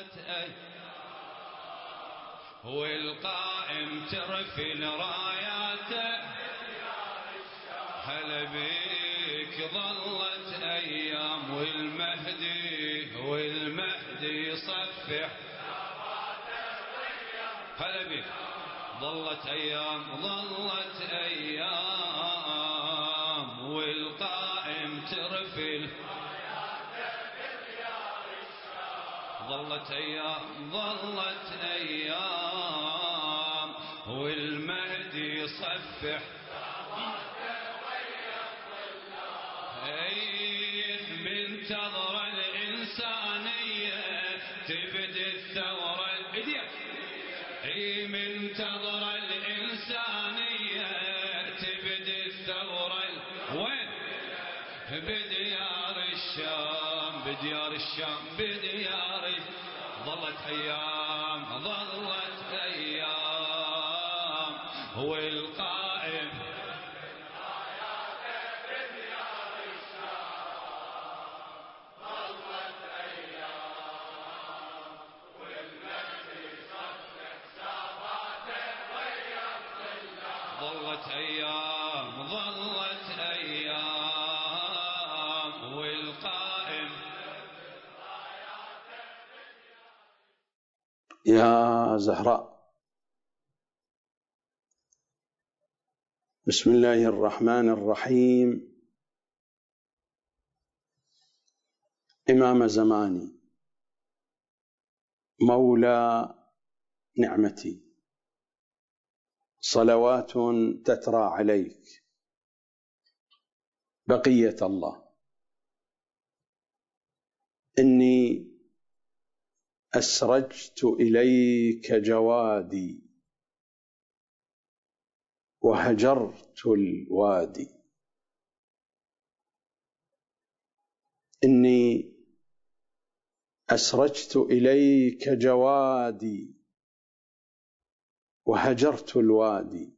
ظلت والقائم ترفل راياته هل بيك ظلت أيام والمهدي والمهدي يصفح هل بيك ظلت أيام ظلت أيام. ظلت أيام ظلت أيام. والمهدي يصفح يا زهراء. بسم الله الرحمن الرحيم. إمام زماني. مولى نعمتي. صلوات تترى عليك. بقية الله. إني أسرجت إليك جوادي وهجرت الوادي. إني أسرجت إليك جوادي وهجرت الوادي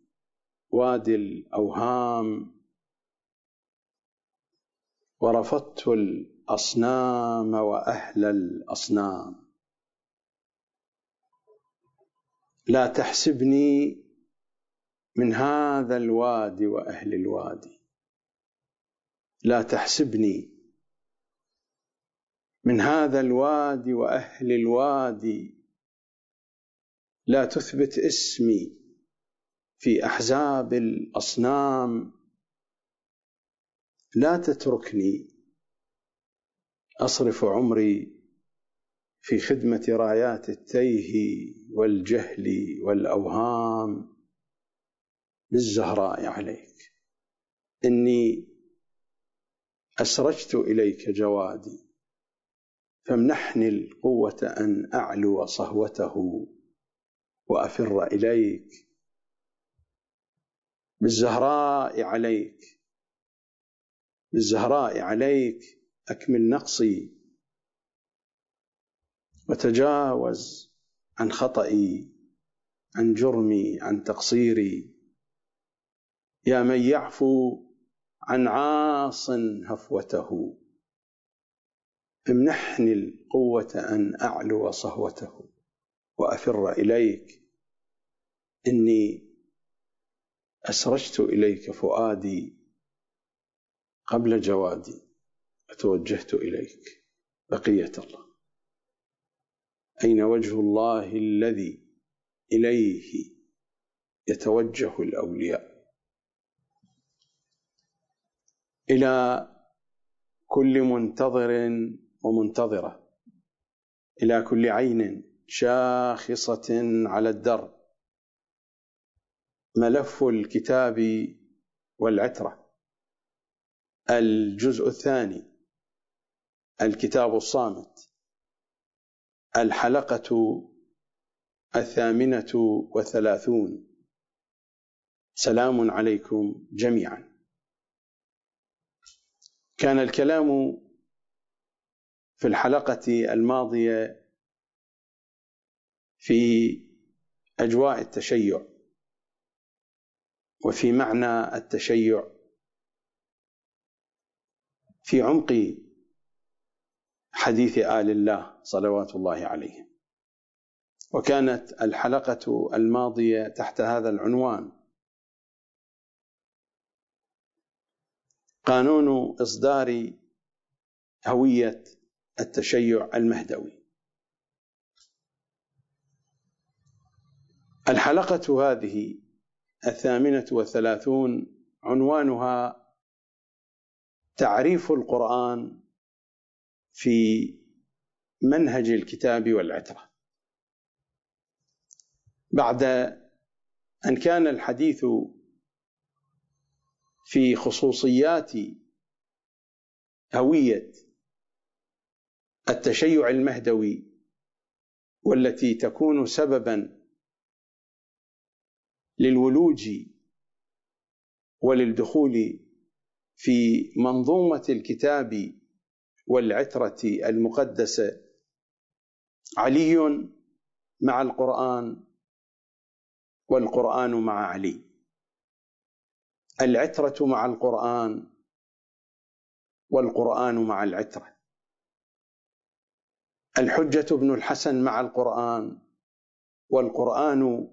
وادي الأوهام ورفضت الأصنام وأهل الأصنام. لا تحسبني من هذا الوادي وأهل الوادي. لا تحسبني من هذا الوادي وأهل الوادي. لا تثبت اسمي في أحزاب الأصنام. لا تتركني أصرف عمري في خدمة رايات التيه والجهل والأوهام للزهراء عليك. إني أسرجت إليك جوادي فامنحني القوة أن أعلو صهوته وأفر إليك. بالزهراء عليك بالزهراء عليك أكمل نقصي وتجاوز عن خطئي عن جرمي عن تقصيري. يا من يعفو عن عاص هفوته. امنحني القوة أن أعلو صهوته وأفر إليك. إني أسرجت إليك فؤادي قبل جوادي. وتوجهت إليك. بقية الله. اين وجه الله الذي إليه يتوجه الأولياء. إلى كل منتظر ومنتظرة إلى كل عين شاخصة على الدرب. ملف الكتاب والعترة. الجزء الثاني الكتاب الصامت. الحلقة الثامنة والثلاثون. سلام عليكم جميعا. كان الكلام في الحلقة الماضية في أجواء التشيع وفي معنى التشيع في عمق حديث آل الله صلوات الله عليهم. وكانت الحلقة الماضية تحت هذا العنوان. قانون إصدار هوية التشيع المهدوي. الحلقة هذه الثامنة والثلاثون عنوانها تعريف القرآن في منهج الكتاب والعترة. بعد أن كان الحديث في خصوصيات هوية التشيع المهدوي والتي تكون سببا للولوج وللدخول في منظومة الكتاب والعترة المقدسة علي مع القرآن والقرآن مع علي. العترة مع القرآن والقرآن مع العترة. الحجة بن الحسن مع القرآن والقرآن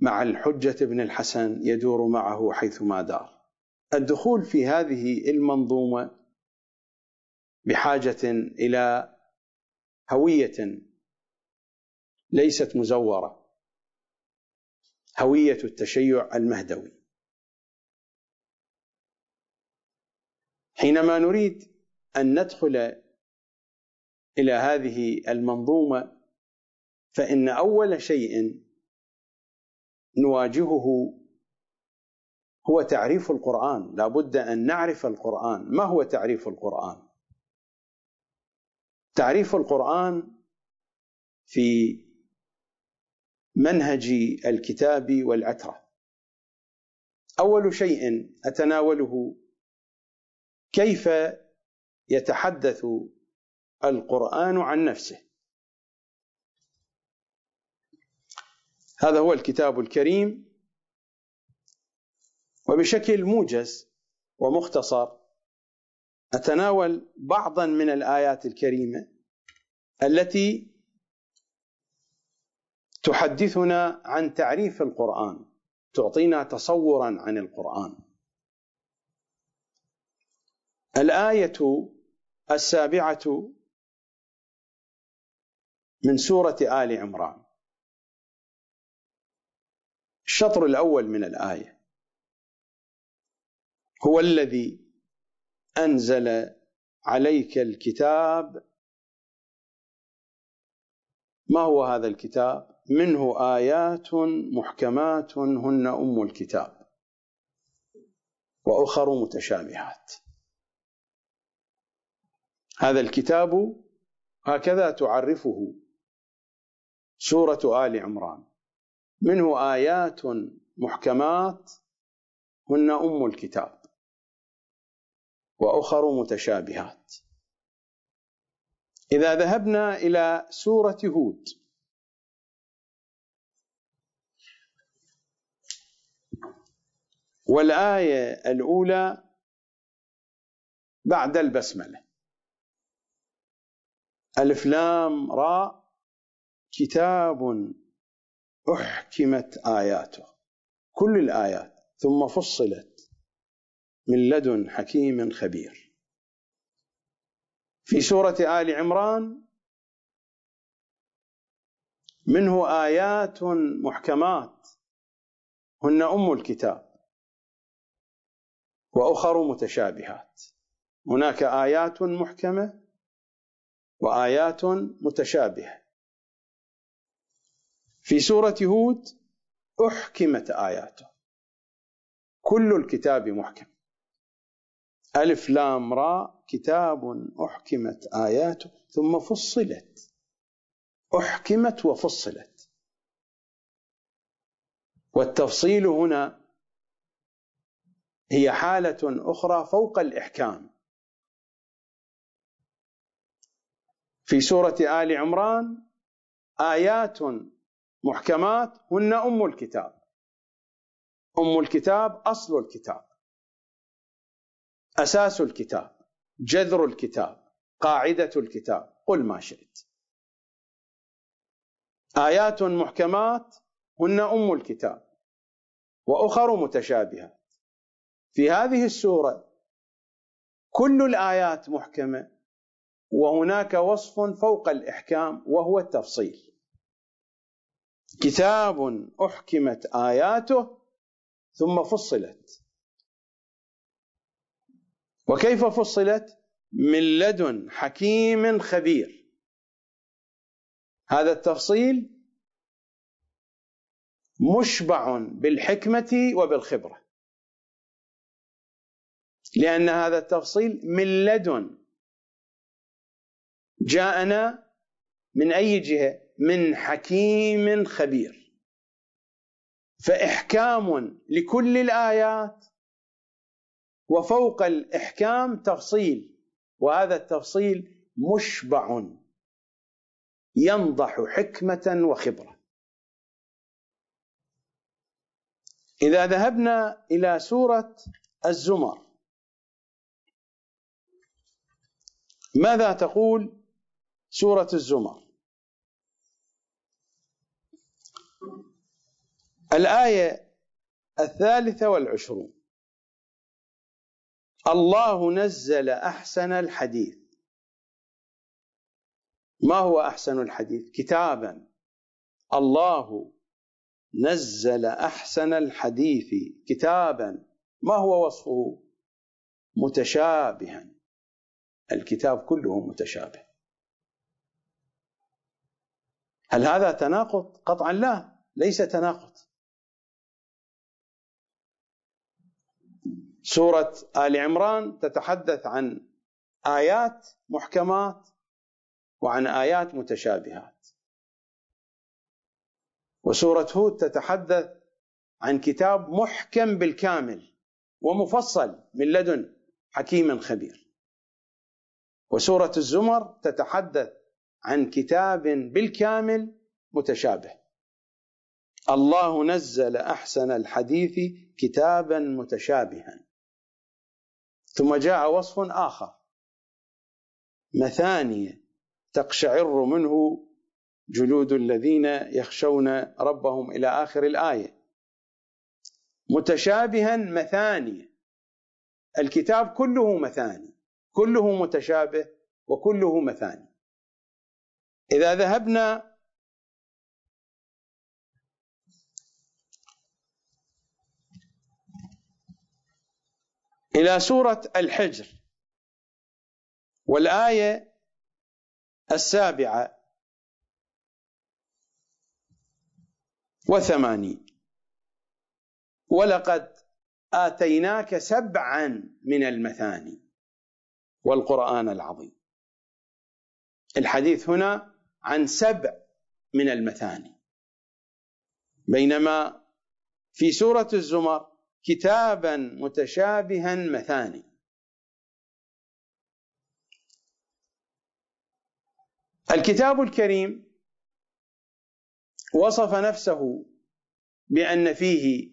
مع الحجة بن الحسن يدور معه حيثما دار. الدخول في هذه المنظومة بحاجة إلى هوية ليست مزورة. هوية التشيع المهدوي. حينما نريد أن ندخل إلى هذه المنظومة فإن أول شيء نواجهه هو تعريف القرآن. لا بد أن نعرف القرآن. ما هو تعريف القرآن؟ تعريف القرآن في منهج الكتاب والعترة أول شيء أتناوله كيف يتحدث القرآن عن نفسه. هذا هو الكتاب الكريم. وبشكل موجز ومختصر أتناول بعضا من الآيات الكريمة التي تحدثنا عن تعريف القرآن تعطينا تصورا عن القرآن. الآية السابعة من سورة آل عمران. الشطر الأول من الآية. هو الذي أنزل عليك الكتاب. ما هو هذا الكتاب؟ منه آيات محكمات هن أم الكتاب وأخر متشابهات. هذا الكتاب هكذا تعرفه سورة آل عمران. منه آيات محكمات هن أم الكتاب. وأخر متشابهات. إذا ذهبنا إلى سورة هود. والآية الأولى بعد البسملة. ألف لام راء كتاب أحكمت آياته. كل الآيات. ثم فصلت. من لدن حكيم خبير. في سورة آل عمران منه آيات محكمات. هن أم الكتاب وأخر متشابهات. هناك آيات محكمة وآيات متشابهة. في سورة هود أحكمت آياته. كل الكتاب محكم. ألف لام راء كتاب أحكمت آياته ثم فصلت. أحكمت وفصلت. والتفصيل هنا هي حالة أخرى فوق الإحكام. في سورة آل عمران آيات محكمات هن أم الكتاب. أم الكتاب أصل الكتاب. أساس الكتاب جذر الكتاب قاعدة الكتاب قل ما شئت. آيات محكمات هن أم الكتاب وأخر متشابهات. في هذه السورة كل الآيات محكمة وهناك وصف فوق الإحكام وهو التفصيل. كتاب أحكمت آياته ثم فصلت. وكيف فصلت؟ من لدن حكيم خبير. هذا التفصيل مشبع بالحكمة وبالخبرة. لأن هذا التفصيل من لدن. جاءنا من أي جهة؟ من حكيم خبير. فإحكام لكل الآيات وفوق الإحكام تفصيل وهذا التفصيل مشبع ينضح حكمة وخبرة. إذا ذهبنا إلى سورة الزمر ماذا تقول سورة الزمر؟ الآية الثالثة والعشرون. الله نزل أحسن الحديث. ما هو أحسن الحديث؟ كتابا. الله نزل أحسن الحديث كتابا. ما هو وصفه؟ متشابها. الكتاب كله متشابه. هل هذا تناقض؟ قطعا لا ليس تناقض. سورة آل عمران تتحدث عن آيات محكمات وعن آيات متشابهات. وسورة هود تتحدث عن كتاب محكم بالكامل ومفصل من لدن حكيم خبير. وسورة الزمر تتحدث عن كتاب بالكامل متشابه. الله نزل أحسن الحديث كتابا متشابها. ثم جاء وصف آخر. مثانيه تقشعر منه جلود الذين يخشون ربهم إلى آخر الآية. متشابها مثاني الكتاب كله مثاني كله متشابه وكله مثاني إذا ذهبنا إلى سورة الحجر. والآية السابعة. وثمانين ولقد آتيناك سبعا من المثاني. والقرآن العظيم. الحديث هنا عن سبع من المثاني. بينما في سورة الزمر كتابا متشابها مثاني. الكتاب الكريم وصف نفسه بأن فيه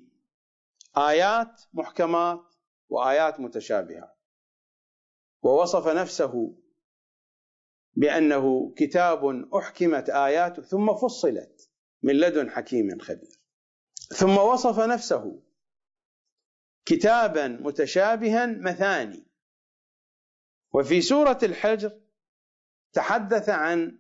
آيات محكمات وآيات متشابهات ووصف نفسه بأنه كتاب أحكمت آياته ثم فصلت من لدن حكيم خبير. ثم وصف نفسه كتابا متشابها مثاني. وفي سورة الحجر تحدث عن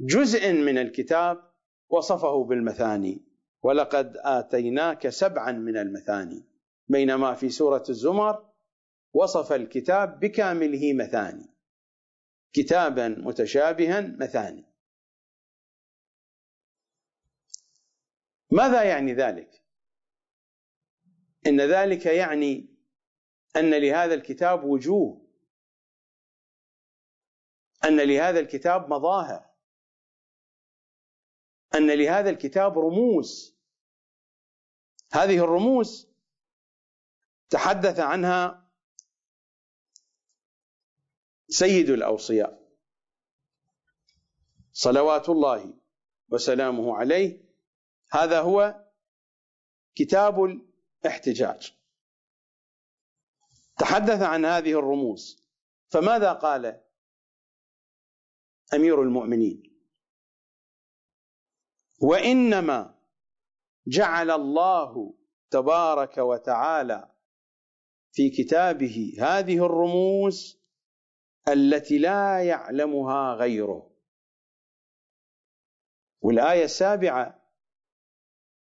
جزء من الكتاب وصفه بالمثاني. ولقد آتيناك سبعا من المثاني. بينما في سورة الزمر وصف الكتاب بكامله مثاني. كتابا متشابها مثاني. ماذا يعني ذلك؟ إن ذلك يعني أن لهذا الكتاب وجوه أن لهذا الكتاب مظاهر أن لهذا الكتاب رموز. هذه الرموز تحدث عنها سيد الأوصياء صلوات الله وسلامه عليه. هذا هو كتاب الاحتجاج تحدث عن هذه الرموز فماذا قال أمير المؤمنين؟ وإنما جعل الله تبارك وتعالى في كتابه هذه الرموز التي لا يعلمها غيره. والآية السابعة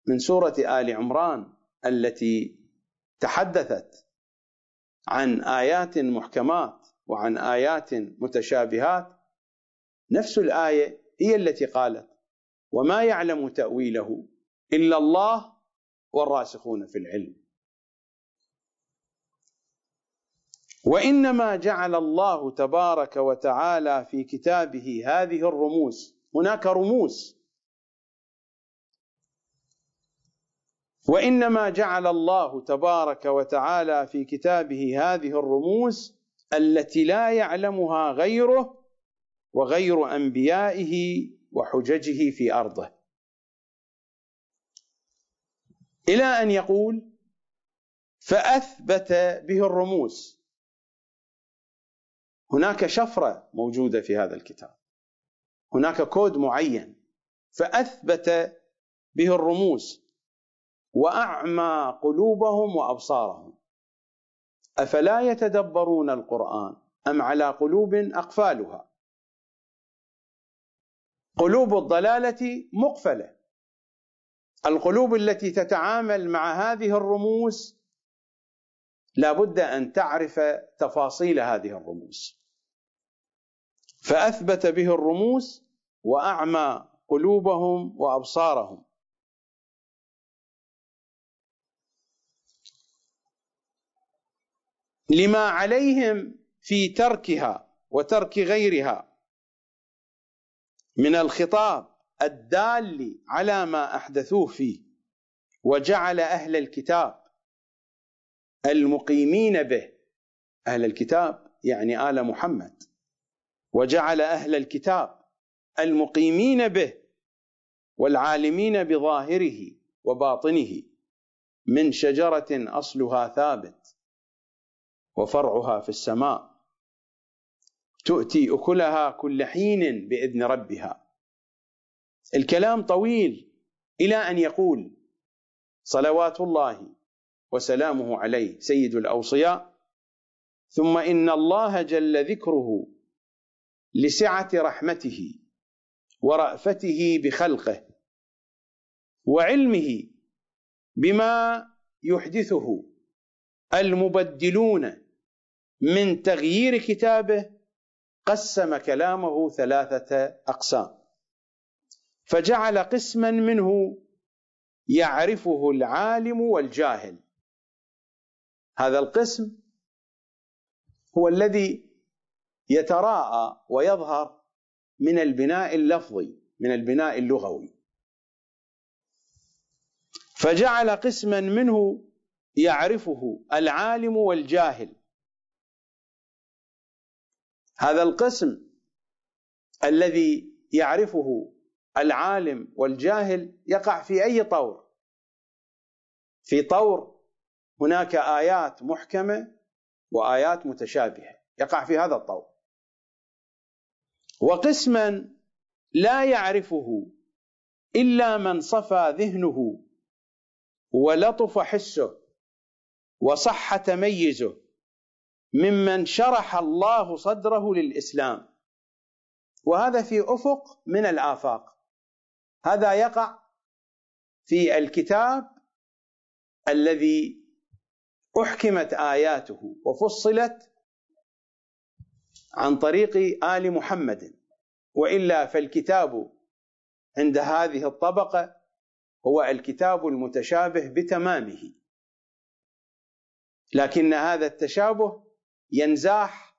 من سورة آل عمران التي تحدثت عن آيات محكمات وعن آيات متشابهات نفس الآية هي التي قالت وما يعلم تأويله إلا الله والراسخون في العلم وإنما جعل الله تبارك وتعالى في كتابه هذه الرموز. هناك رموز. وإنما جعل الله تبارك وتعالى في كتابه هذه الرموز التي لا يعلمها غيره وغير أنبيائه وحججه في أرضه. إلى أن يقول فأثبت به الرموز. هناك شفرة موجودة في هذا الكتاب. هناك كود معين. فأثبت به الرموز. وأعمى قلوبهم وأبصارهم. أفلا يتدبرون القرآن أم على قلوب أقفالها؟ قلوب الضلالة مقفلة. القلوب التي تتعامل مع هذه الرموز لا بد أن تعرف تفاصيل هذه الرموز. فأثبت به الرموز وأعمى قلوبهم وأبصارهم. لما عليهم في تركها وترك غيرها من الخطاب الدال على ما أحدثوه فيه وجعل أهل الكتاب المقيمين به أهل الكتاب يعني آل محمد وجعل أهل الكتاب المقيمين به والعالمين بظاهره وباطنه من شجرة أصلها ثابت. وفرعها في السماء. تؤتي أكلها كل حين بإذن ربها. الكلام طويل إلى أن يقول صلوات الله وسلامه عليه سيد الأوصياء. ثم إن الله جل ذكره لسعة رحمته ورأفته بخلقه وعلمه بما يحدثه المبدلون من تغيير كتابه قسم كلامه ثلاثة أقسام. فجعل قسما منه يعرفه العالم والجاهل. هذا القسم هو الذي يتراءى ويظهر من البناء اللفظي من البناء اللغوي. فجعل قسما منه يعرفه العالم والجاهل. هذا القسم الذي يعرفه العالم والجاهل يقع في أي طور؟ في طور هناك آيات محكمة وآيات متشابهة يقع في هذا الطور. وقسما لا يعرفه إلا من صفى ذهنه ولطف حسه وصح تميزه. ممن شرح الله صدره للإسلام. وهذا في أفق من الآفاق. هذا يقع في الكتاب الذي أحكمت آياته وفصلت عن طريق آل محمد. وإلا فالكتاب عند هذه الطبقة هو الكتاب المتشابه بتمامه. لكن هذا التشابه ينزاح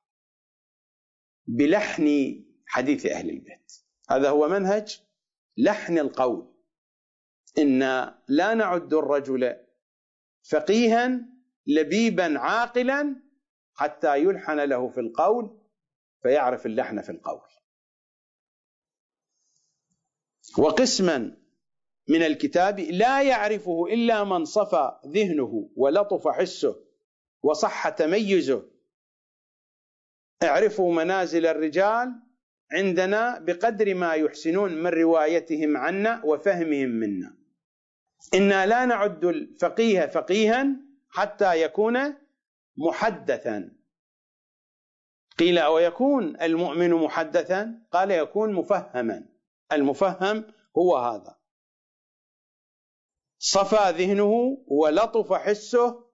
بلحن حديث أهل البيت. هذا هو منهج لحن القول. إن لا نعد الرجل فقيها لبيبا عاقلا حتى يلحن له في القول فيعرف اللحن في القول. وقسما من الكتاب لا يعرفه إلا من صفى ذهنه ولطف حسه وصح تميزه اعرفوا منازل الرجال عندنا بقدر ما يحسنون من روايتهم عنا وفهمهم منا. إنا لا نعد الفقيه فقيها حتى يكون محدثا. قيل أو يكون المؤمن محدثا؟ قال يكون مفهما. المفهم هو هذا. صفى ذهنه ولطف حسه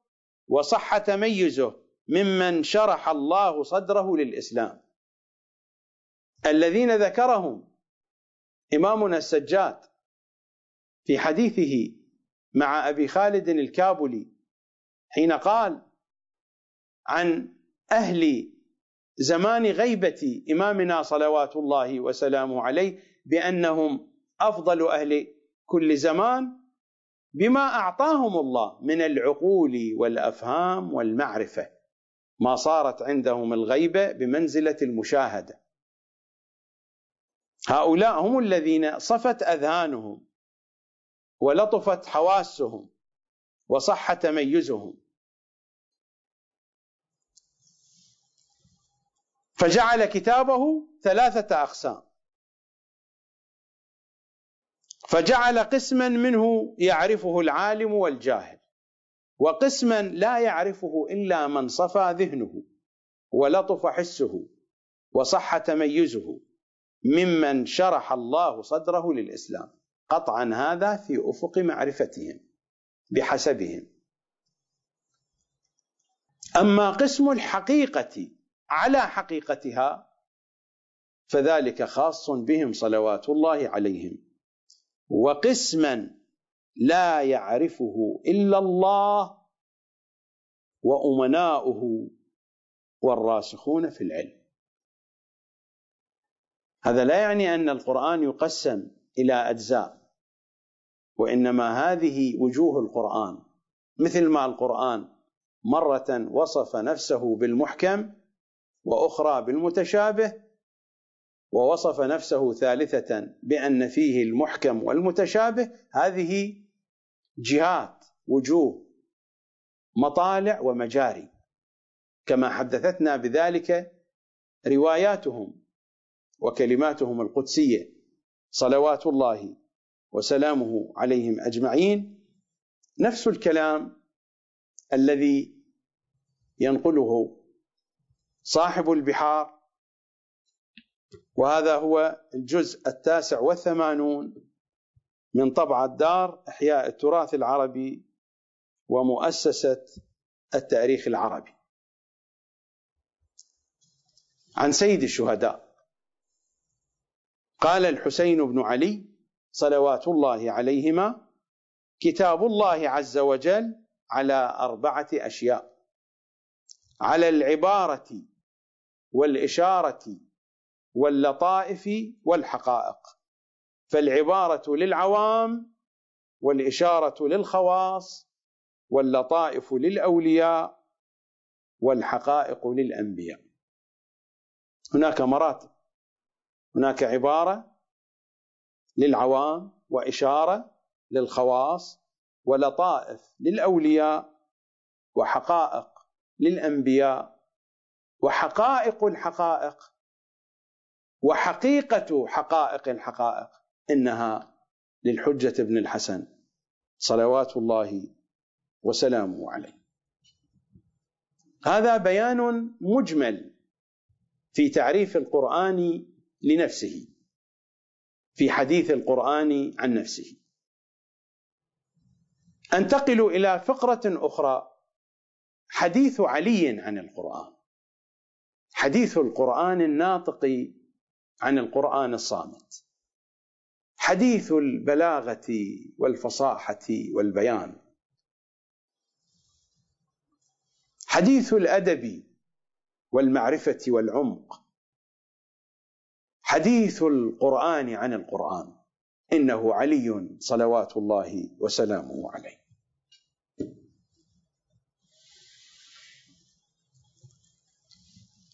وصح تميزه. ممن شرح الله صدره للإسلام. الذين ذكرهم إمامنا السجاد في حديثه مع أبي خالد الكابلي حين قال عن أهل زمان غيبة إمامنا صلوات الله وسلامه عليه بأنهم أفضل أهل كل زمان بما أعطاهم الله من العقول والأفهام والمعرفة. ما صارت عندهم الغيبة بمنزلة المشاهدة. هؤلاء هم الذين صفت أذهانهم ولطفت حواسهم وصح تميزهم. فجعل كتابه ثلاثة أقسام. فجعل قسما منه يعرفه العالم والجاهل. وقسما لا يعرفه إلا من صفى ذهنه ولطف حسه وصح تميزه ممن شرح الله صدره للإسلام. قطعا هذا في أفق معرفتهم بحسبهم. أما قسم الحقيقة على حقيقتها فذلك خاص بهم صلوات الله عليهم. وقسما لا يعرفه إلا الله وأمناؤه والراسخون في العلم. هذا لا يعني أن القرآن يقسم إلى أجزاء وإنما هذه وجوه القرآن. مثل ما القرآن مرة وصف نفسه بالمحكم وأخرى بالمتشابه ووصف نفسه ثالثة بأن فيه المحكم والمتشابه هذه جهات وجوه مطالع ومجاري. كما حدثتنا بذلك رواياتهم وكلماتهم القدسية. صلوات الله وسلامه عليهم أجمعين. نفس الكلام الذي ينقله صاحب البحار وهذا هو الجزء التاسع والثمانون. من طبعة دار إحياء التراث العربي ومؤسسة التاريخ العربي. عن سيد الشهداء. قال الحسين بن علي صلوات الله عليهما كتاب الله عز وجل على أربعة أشياء على العبارة والإشارة واللطائف والحقائق. فالعبارة للعوام والإشارة للخواص واللطائف للأولياء والحقائق للأنبياء. هناك مراتب هناك عبارة للعوام وإشارة للخواص ولطائف للأولياء وحقائق للأنبياء وحقائق الحقائق وحقيقة حقائق الحقائق. إنها للحجة بن الحسن صلوات الله وسلامه عليه. هذا بيان مجمل في تعريف القرآن لنفسه في حديث القرآن عن نفسه. أنتقل إلى فقرة أخرى حديث علي عن القرآن. حديث القرآن الناطق عن القرآن الصامت. حديث البلاغة والفصاحة والبيان. حديث الأدب والمعرفة والعمق. حديث القرآن عن القرآن. إنه علي صلوات الله وسلامه عليه.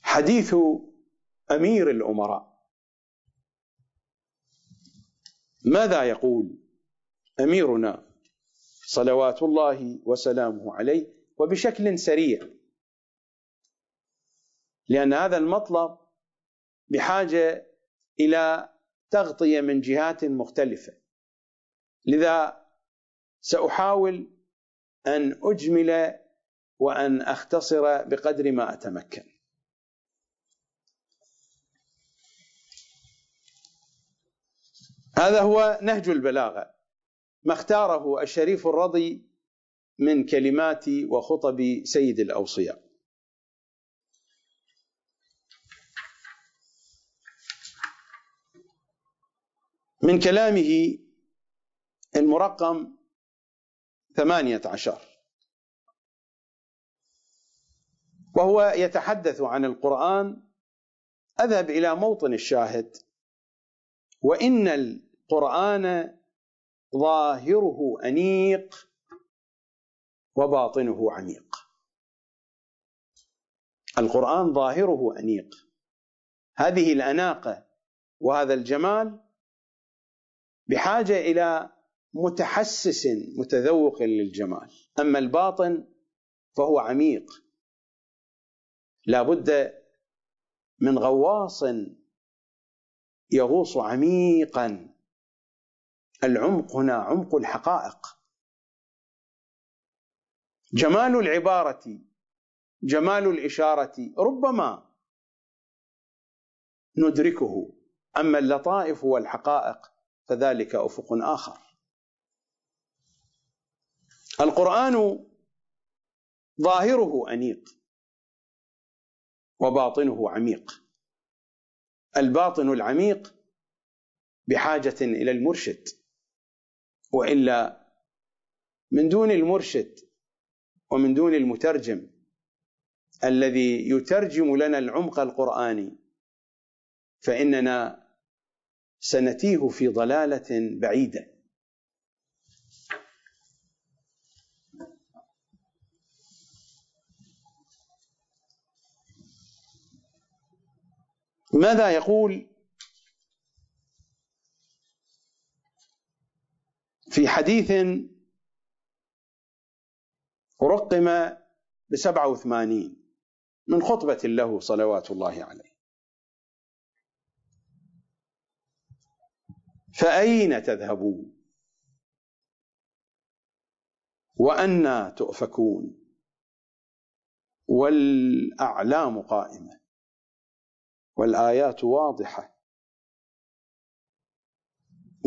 حديث أمير الأمراء. ماذا يقول أميرنا صلوات الله وسلامه عليه وبشكل سريع؟ لأن هذا المطلب بحاجة إلى تغطية من جهات مختلفة. لذا سأحاول أن أجمل وأن أختصر بقدر ما أتمكن. هذا هو نهج البلاغة ما اختاره الشريف الرضي من كلمات وخطب سيد الأوصياء. من كلامه المرقم ثمانية عشر. وهو يتحدث عن القرآن أذهب إلى موطن الشاهد وإن القرآن ظاهره أنيق وباطنه عميق. القرآن ظاهره أنيق. هذه الأناقة وهذا الجمال بحاجة إلى متحسس متذوق للجمال. أما الباطن فهو عميق. لا بد من غواص يغوص عميقا. العمق هنا عمق الحقائق. جمال العبارة جمال الإشارة ربما ندركه أما اللطائف والحقائق فذلك أفق آخر. القرآن ظاهره أنيق وباطنه عميق. الباطن العميق بحاجة إلى المرشد. وإلا من دون المرشد ومن دون المترجم الذي يترجم لنا العمق القرآني فإننا سنتيه في ضلالة بعيدة. ماذا يقول في حديث رقم بسبعة وثمانين من خطبة له صلوات الله عليه. فأين تذهبون؟ وأنى تؤفكون. والأعلام قائمة. والآيات واضحة.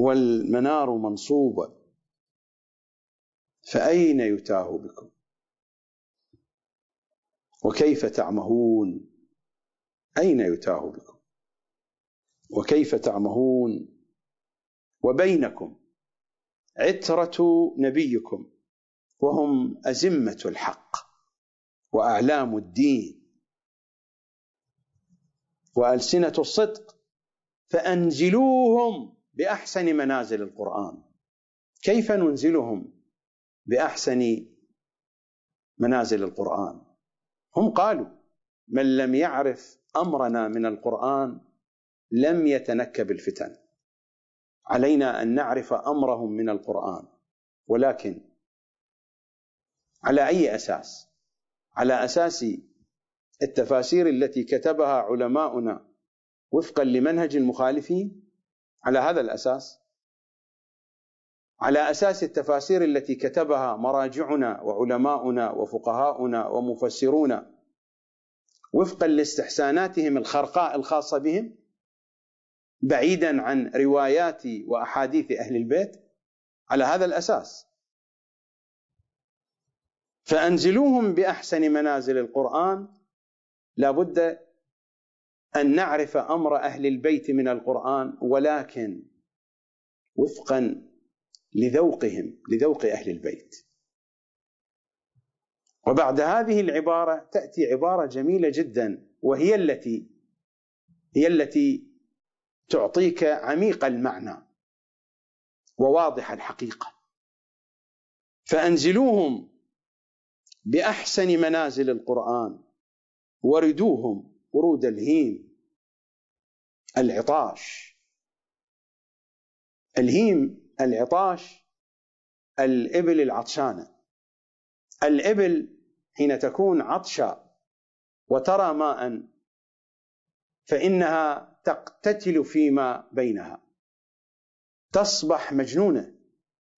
والمنار منصوبة. فأين يتاه بكم؟ وكيف تعمهون؟ أين يتاه بكم؟ وكيف تعمهون؟ وبينكم عترة نبيكم وهم أزمة الحق وأعلام الدين وألسنة الصدق فأنزلوهم. بأحسن منازل القرآن. كيف ننزلهم بأحسن منازل القرآن؟ هم قالوا من لم يعرف أمرنا من القرآن لم يتنكب الفتن. علينا أن نعرف أمرهم من القرآن. ولكن على أي أساس؟ على أساس التفاسير التي كتبها علماؤنا وفقا لمنهج المخالفين؟ على هذا الأساس على أساس التفاسير التي كتبها مراجعنا وعلماؤنا وفقهاؤنا ومفسرونا وفقا لاستحساناتهم الخرقاء الخاصة بهم بعيدا عن روايات وأحاديث أهل البيت على هذا الأساس. فأنزلوهم بأحسن منازل القرآن لابد أن نعرف أمر أهل البيت من القرآن ولكن وفقا لذوقهم لذوق أهل البيت. وبعد هذه العبارة تأتي عبارة جميلة جدا وهي التي هي التي تعطيك عميق المعنى وواضح الحقيقة. فأنزلوهم بأحسن منازل القرآن وردوهم ورود الهيم العطاش. الهيم العطاش الإبل العطشانة. الإبل حين تكون عطشة وترى ماء فإنها تقتتل فيما بينها. تصبح مجنونة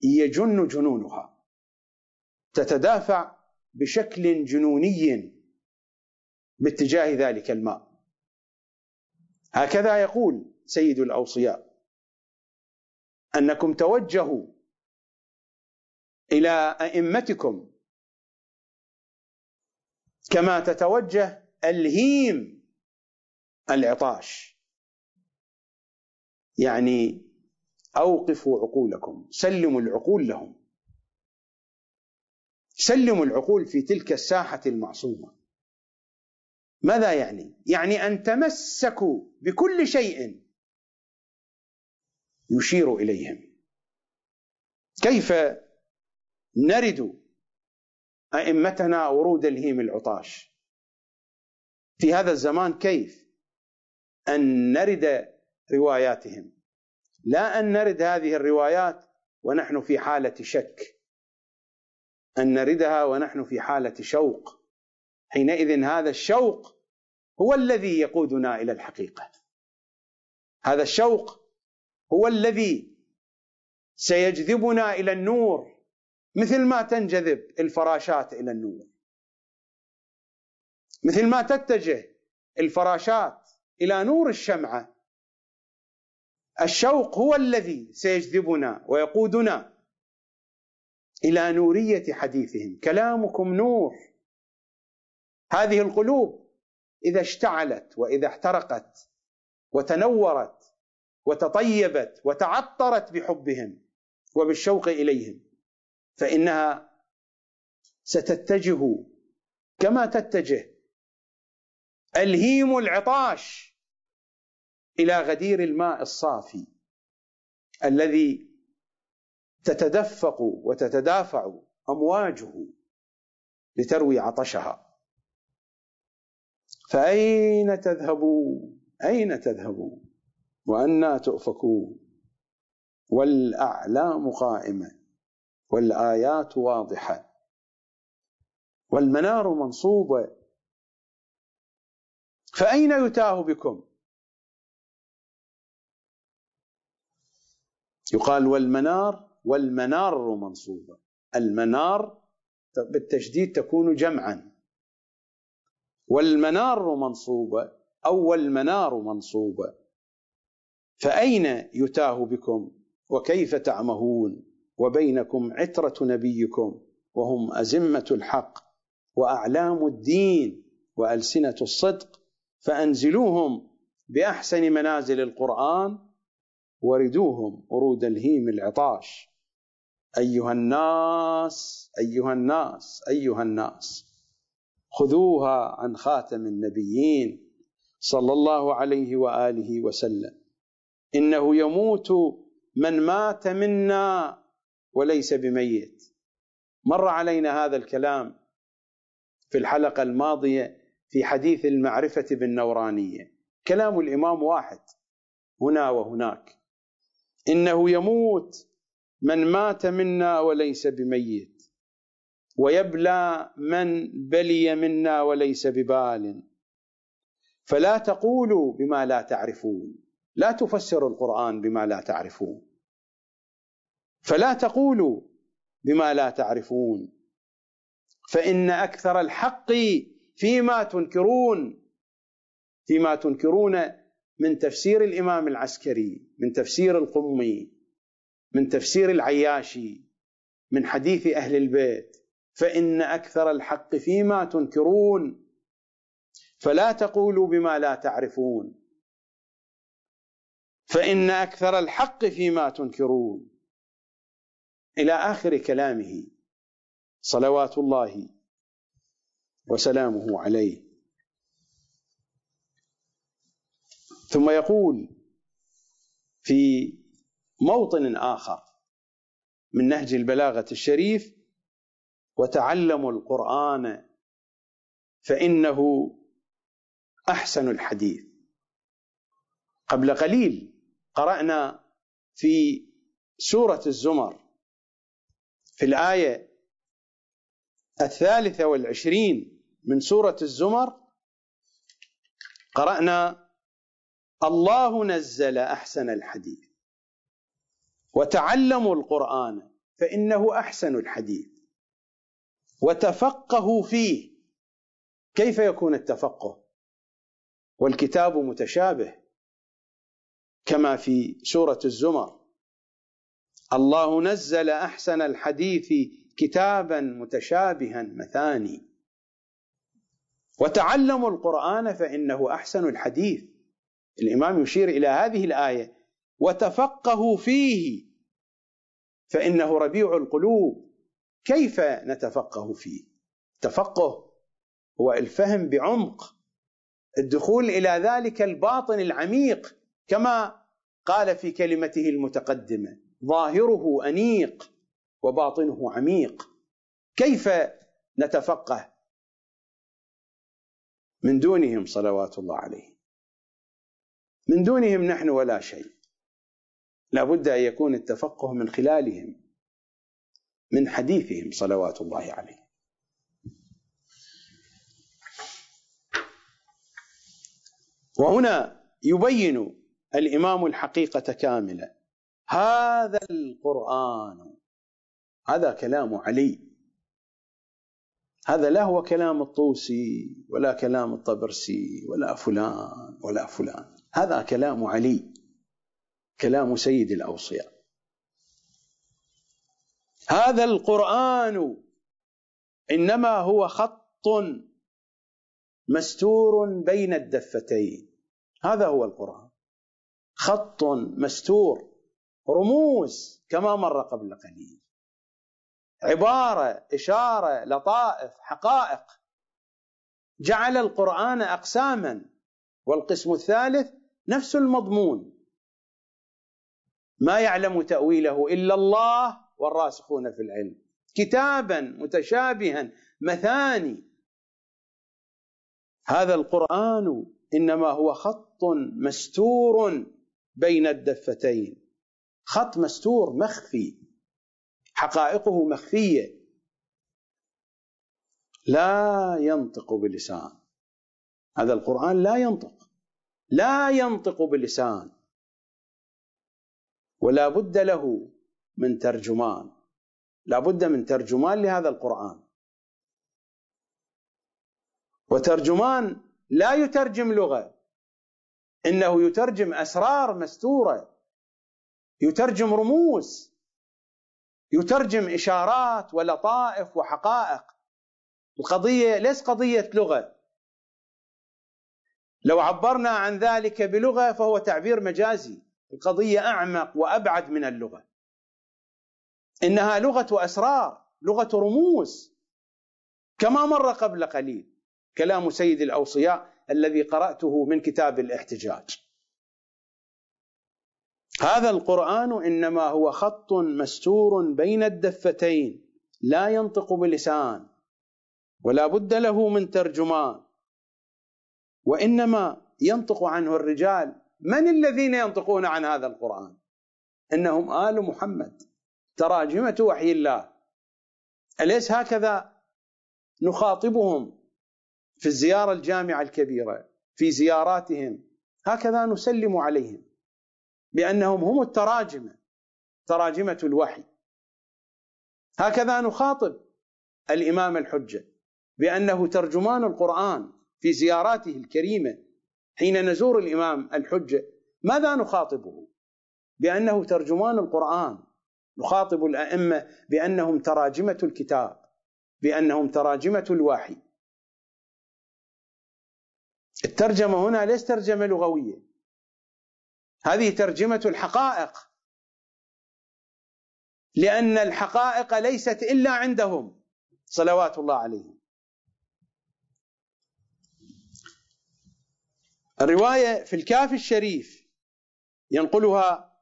يجن جنونها. تتدافع بشكل جنوني باتجاه ذلك الماء. هكذا يقول سيد الأوصياء أنكم توجهوا إلى أئمتكم كما تتوجه الهيم العطاش. يعني أوقفوا عقولكم سلموا العقول لهم. سلموا العقول في تلك الساحة المعصومة. ماذا يعني؟ يعني أن تمسكوا بكل شيء يشير إليهم. كيف نرد أئمتنا ورود الهيم العطاش؟ في هذا الزمان كيف أن نرد رواياتهم؟ لا أن نرد هذه الروايات ونحن في حالة شك. أن نردها ونحن في حالة شوق. حينئذ هذا الشوق هو الذي يقودنا إلى الحقيقة. هذا الشوق هو الذي سيجذبنا إلى النور مثل ما تنجذب الفراشات إلى النور. مثل ما تتجه الفراشات إلى نور الشمعة. الشوق هو الذي سيجذبنا ويقودنا إلى نورية حديثهم. كلامكم نور. هذه القلوب إذا اشتعلت وإذا احترقت وتنورت وتطيبت وتعطرت بحبهم وبالشوق إليهم فإنها ستتجه كما تتجه ألهيم العطاش إلى غدير الماء الصافي الذي تتدفق وتتدافع أمواجه لتروي عطشها. فأين تذهبون؟ أين تذهبون؟ وأنا تؤفكون. والأعلام قائمة. والآيات واضحة. والمنار منصوبة. فأين يتاه بكم؟ يقال والمنار والمنار منصوبة. المنار بالتشديد تكون جمعا. والمنار منصوبة أو والمنار منصوبة. فأين يتاه بكم؟ وكيف تعمهون؟ وبينكم عترة نبيكم وهم أزمة الحق وأعلام الدين وألسنة الصدق. فأنزلوهم بأحسن منازل القرآن وردوهم ورود الهيم العطاش. أيها الناس أيها الناس أيها الناس. خذوها عن خاتم النبيين صلى الله عليه وآله وسلم. إنه يموت من مات منا وليس بميت. مر علينا هذا الكلام في الحلقة الماضية في حديث المعرفة بالنورانية. كلام الإمام واحد هنا وهناك. إنه يموت من مات منا وليس بميت. ويبلى من بلي منا وليس ببال. فلا تقولوا بما لا تعرفون. لا تفسروا القرآن بما لا تعرفون. فلا تقولوا بما لا تعرفون. فإن أكثر الحق فيما تنكرون. فيما تنكرون من تفسير الإمام العسكري من تفسير القمي من تفسير العياشي من حديث أهل البيت. فإن أكثر الحق فيما تنكرون فلا تقولوا بما لا تعرفون فإن أكثر الحق فيما تنكرون إلى آخر كلامه صلوات الله وسلامه عليه. ثم يقول في موطن آخر من نهج البلاغة الشريف وتعلموا القرآن فإنه أحسن الحديث. قبل قليل قرأنا في سورة الزمر في الآية الثالثة والعشرين من سورة الزمر. قرأنا الله نزل أحسن الحديث. وتعلموا القرآن فإنه أحسن الحديث. وتفقهوا فيه. كيف يكون التفقه؟ والكتاب متشابه كما في سورة الزمر. الله نزل أحسن الحديث كتابا متشابها مثاني. وتعلموا القرآن فإنه أحسن الحديث. الإمام يشير إلى هذه الآية. وتفقهوا فيه فإنه ربيع القلوب. كيف نتفقه فيه؟ التفقه هو الفهم بعمق الدخول إلى ذلك الباطن العميق كما قال في كلمته المتقدمة ظاهره أنيق وباطنه عميق. كيف نتفقه؟ من دونهم صلوات الله عليه. من دونهم نحن ولا شيء. لا بد أن يكون التفقه من خلالهم. من حديثهم صلوات الله عليه. وهنا يبين الإمام الحقيقة كامله هذا القرآن هذا كلام علي. هذا لا هو كلام الطوسي ولا كلام الطبرسي ولا فلان ولا فلان. هذا كلام علي كلام سيد الأوصياء. هذا القرآن إنما هو خط مستور بين الدفتين. هذا هو القرآن. خط مستور رموز كما مر قبل قليل. عبارة إشارة لطائف حقائق. جعل القرآن اقساما والقسم الثالث نفس المضمون. ما يعلم تأويله إلا الله والراسخون في العلم. كتابا متشابها مثاني. هذا القرآن إنما هو خط مستور بين الدفتين. خط مستور مخفي حقائقه مخفية. لا ينطق بلسان. هذا القرآن لا ينطق. لا ينطق بلسان. ولا بد له من ترجمان. لا بد من ترجمان لهذا القرآن. وترجمان لا يترجم لغة إنه يترجم أسرار مستورة يترجم رموز يترجم إشارات ولطائف وحقائق. القضية ليس قضية لغة. لو عبرنا عن ذلك بلغة فهو تعبير مجازي. القضية أعمق وأبعد من اللغة. إنها لغة أسرار لغة رموز. كما مر قبل قليل كلام سيد الأوصياء الذي قرأته من كتاب الاحتجاج. هذا القرآن إنما هو خط مستور بين الدفتين لا ينطق بلسان ولا بد له من ترجمان. وإنما ينطق عنه الرجال. من الذين ينطقون عن هذا القرآن؟ إنهم آل محمد. تراجمة وحي الله. أليس هكذا نخاطبهم في الزيارة الجامعة الكبيرة في زياراتهم؟ هكذا نسلم عليهم بأنهم هم التراجمة تراجمة الوحي. هكذا نخاطب الإمام الحجة بأنه ترجمان القرآن في زياراته الكريمة حين نزور الإمام الحجة. ماذا نخاطبه؟ بأنه ترجمان القرآن نخاطب الأئمة بأنهم تراجمة الكتاب بأنهم تراجمة الوحي. الترجمة هنا ليست ترجمة لغوية؟ هذه ترجمة الحقائق. لأن الحقائق ليست إلا عندهم صلوات الله عليهم. الرواية في الكافي الشريف ينقلها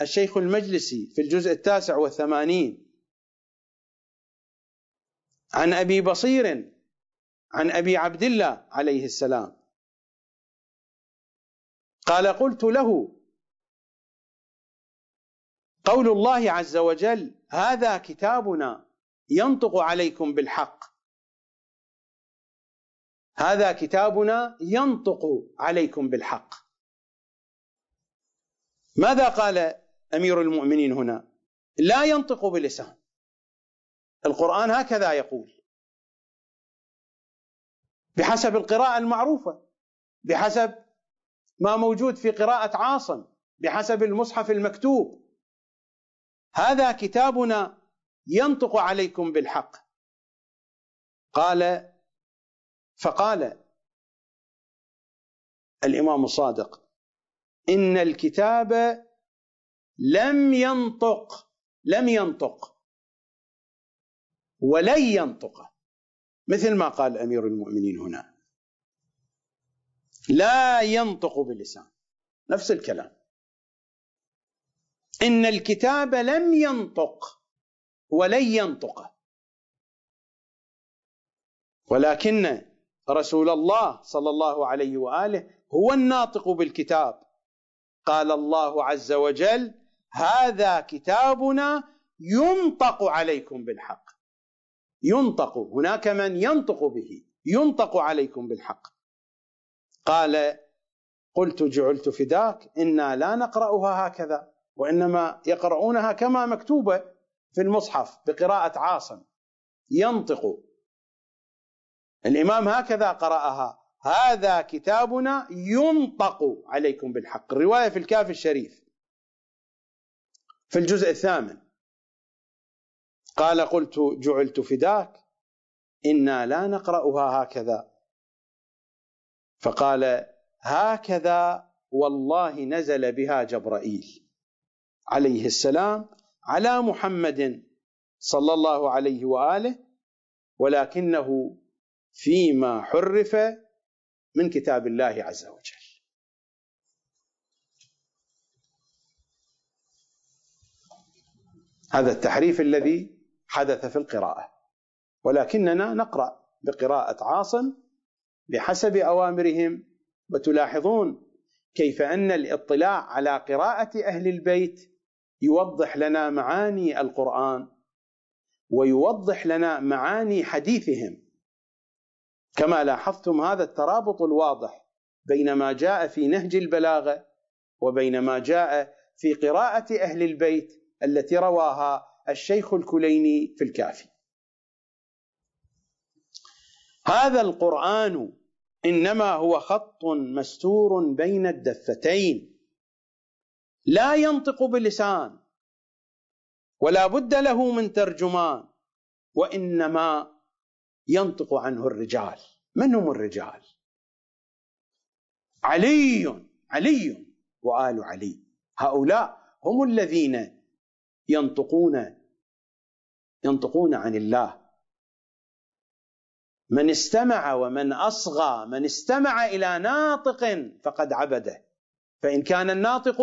الشيخ المجلسي في الجزء التاسع والثمانين. عن أبي بصير عن أبي عبد الله عليه السلام. قال قلت له قول الله عز وجل هذا كتابنا ينطق عليكم بالحق. هذا كتابنا ينطق عليكم بالحق. ماذا قال أمير المؤمنين هنا. لا ينطق بلسان. القرآن هكذا يقول. بحسب القراءة المعروفة. بحسب ما موجود في قراءة عاصم. بحسب المصحف المكتوب. هذا كتابنا ينطق عليكم بالحق. قال فقال الإمام الصادق إن الكتاب لم ينطق لم ينطق. ولن ينطق. مثل ما قال أمير المؤمنين هنا. لا ينطق بلسان نفس الكلام. إن الكتاب لم ينطق ولن ينطق. ولكن رسول الله صلى الله عليه وآله هو الناطق بالكتاب. قال الله عز وجل هذا كتابنا ينطق عليكم بالحق. ينطق هناك من ينطق به ينطق عليكم بالحق. قال قلت جعلت فداك إنا لا نقرأها هكذا وإنما يقرؤونها كما مكتوبه في المصحف بقراءة عاصم. ينطق. الإمام هكذا قرأها. هذا كتابنا ينطق عليكم بالحق. الروايه في الكافي الشريف. في الجزء الثامن. قال قلت جعلت فداك إنا لا نقرأها هكذا. فقال هكذا والله نزل بها جبرائيل عليه السلام على محمد صلى الله عليه وآله ولكنه فيما حرف من كتاب الله عز وجل. هذا التحريف الذي حدث في القراءة. ولكننا نقرأ بقراءة عاصم بحسب أوامرهم وتلاحظون كيف أن الاطلاع على قراءة أهل البيت يوضح لنا معاني القرآن ويوضح لنا معاني حديثهم. كما لاحظتم هذا الترابط الواضح بين ما جاء في نهج البلاغة وبين ما جاء في قراءة أهل البيت التي رواها الشيخ الكليني في الكافي. هذا القرآن إنما هو خط مستور بين الدفتين. لا ينطق بلسان ولا بد له من ترجمان وإنما ينطق عنه الرجال. من هم الرجال؟ علي علي وآل علي. هؤلاء هم الذين ينطقون ينطقون عن الله. من استمع ومن أصغى من استمع إلى ناطق فقد عبده. فإن كان الناطق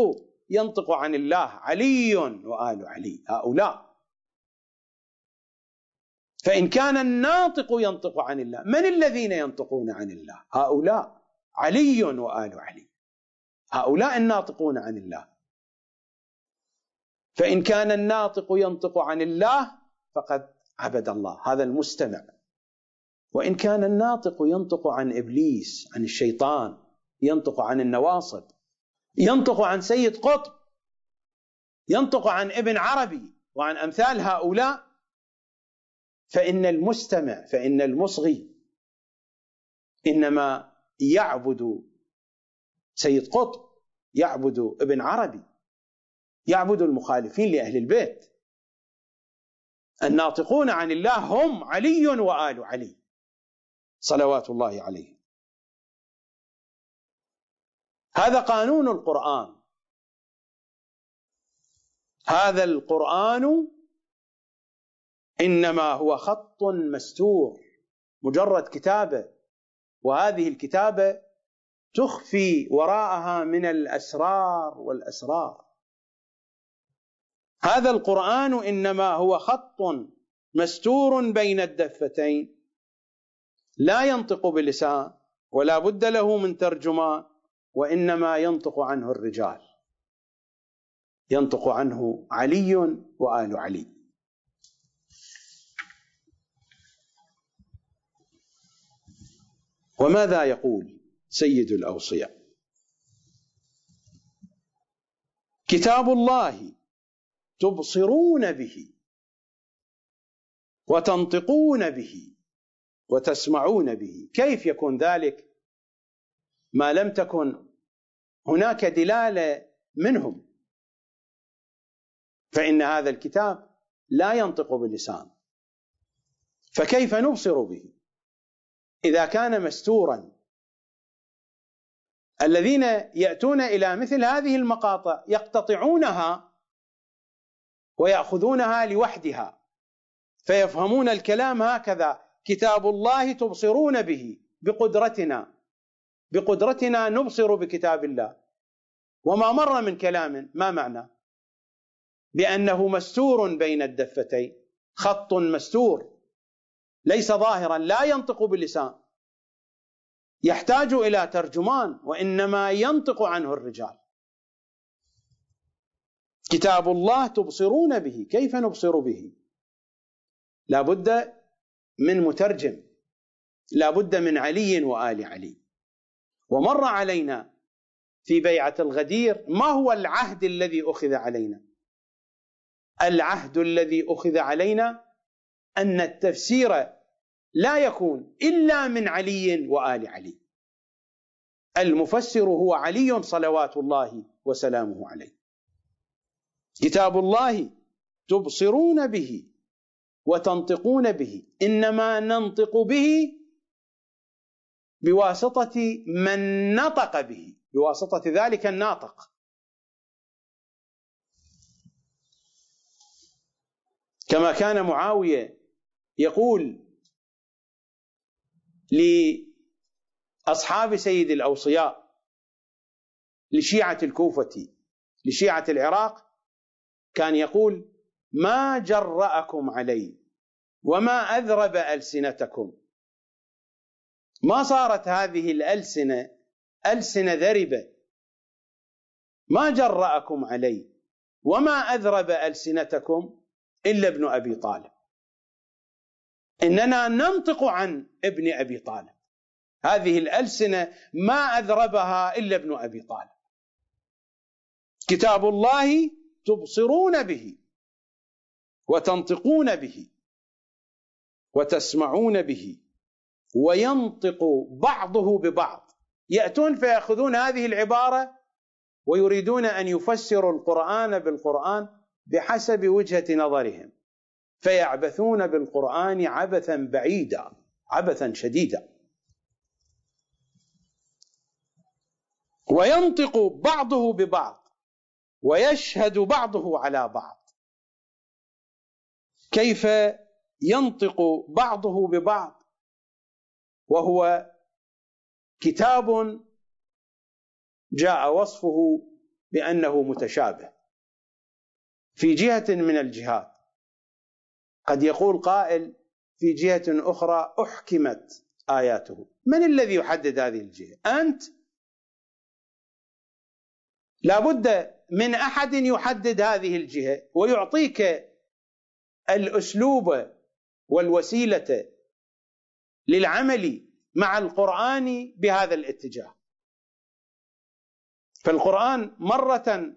ينطق عن الله علي وآل علي هؤلاء. فإن كان الناطق ينطق عن الله من الذين ينطقون عن الله؟ هؤلاء علي وآل علي. هؤلاء الناطقون عن الله. فإن كان الناطق ينطق عن الله فقد عبد الله. هذا المستمع. وإن كان الناطق ينطق عن إبليس عن الشيطان ينطق عن النواصب ينطق عن سيد قطب ينطق عن ابن عربي وعن أمثال هؤلاء فإن المستمع فإن المصغي إنما يعبد سيد قطب يعبد ابن عربي. يعبد المخالفين لأهل البيت. الناطقون عن الله هم علي وآل علي. صلوات الله عليه هذا قانون القرآن. هذا القرآن إنما هو خط مستور مجرد كتابة. وهذه الكتابة تخفي وراءها من الأسرار والأسرار. هذا القرآن إنما هو خط مستور بين الدفتين. لا ينطق بلسان ولا بد له من ترجمان وإنما ينطق عنه الرجال. ينطق عنه علي وآل علي. وماذا يقول سيد الأوصياء؟ كتاب الله تبصرون به وتنطقون به وتسمعون به. كيف يكون ذلك؟ ما لم تكن هناك دلاله منهم. فإن هذا الكتاب لا ينطق باللسان فكيف نبصر به؟ إذا كان مستورا. الذين يأتون إلى مثل هذه المقاطع يقتطعونها ويأخذونها لوحدها. فيفهمون الكلام هكذا. كتاب الله تبصرون به بقدرتنا. بقدرتنا نبصر بكتاب الله. وما مر من كلام ما معنى؟ بأنه مستور بين الدفتين. خط مستور. ليس ظاهرا لا ينطق باللسان. يحتاج إلى ترجمان وإنما ينطق عنه الرجال. كتاب الله تبصرون به كيف نبصر به؟ لا بد من مترجم لا بد من علي وآل علي. ومر علينا في بيعة الغدير ما هو العهد الذي أخذ علينا؟ العهد الذي أخذ علينا أن التفسير لا يكون إلا من علي وآل علي. المفسر هو علي صلوات الله وسلامه عليه. كتاب الله تبصرون به وتنطقون به إنما ننطق به بواسطة من نطق به بواسطة ذلك الناطق. كما كان معاوية يقول لأصحاب سيد الأوصياء لشيعة الكوفة لشيعة العراق كان يقول ما جرأكم علي وما أذرب ألسنتكم. ما صارت هذه الألسنة ألسنة ذربة. ما جرأكم علي وما أذرب ألسنتكم إلا ابن أبي طالب. إننا ننطق عن ابن أبي طالب. هذه الألسنة ما أذربها إلا ابن أبي طالب. كتاب الله تبصرون به وتنطقون به وتسمعون به وينطق بعضه ببعض. يأتون فيأخذون هذه العبارة ويريدون أن يفسروا القرآن بالقرآن بحسب وجهة نظرهم فيعبثون بالقرآن عبثا بعيدا عبثا شديدا. وينطق بعضه ببعض. ويشهد بعضه على بعض. كيف ينطق بعضه ببعض؟ وهو كتاب جاء وصفه بأنه متشابه. في جهة من الجهات. قد يقول قائل في جهة أخرى أحكمت آياته. من الذي يحدد هذه الجهة؟ أنت لابد من أحد يحدد هذه الجهة ويعطيك الأسلوب والوسيلة للعمل مع القرآن بهذا الاتجاه. فالقرآن مرة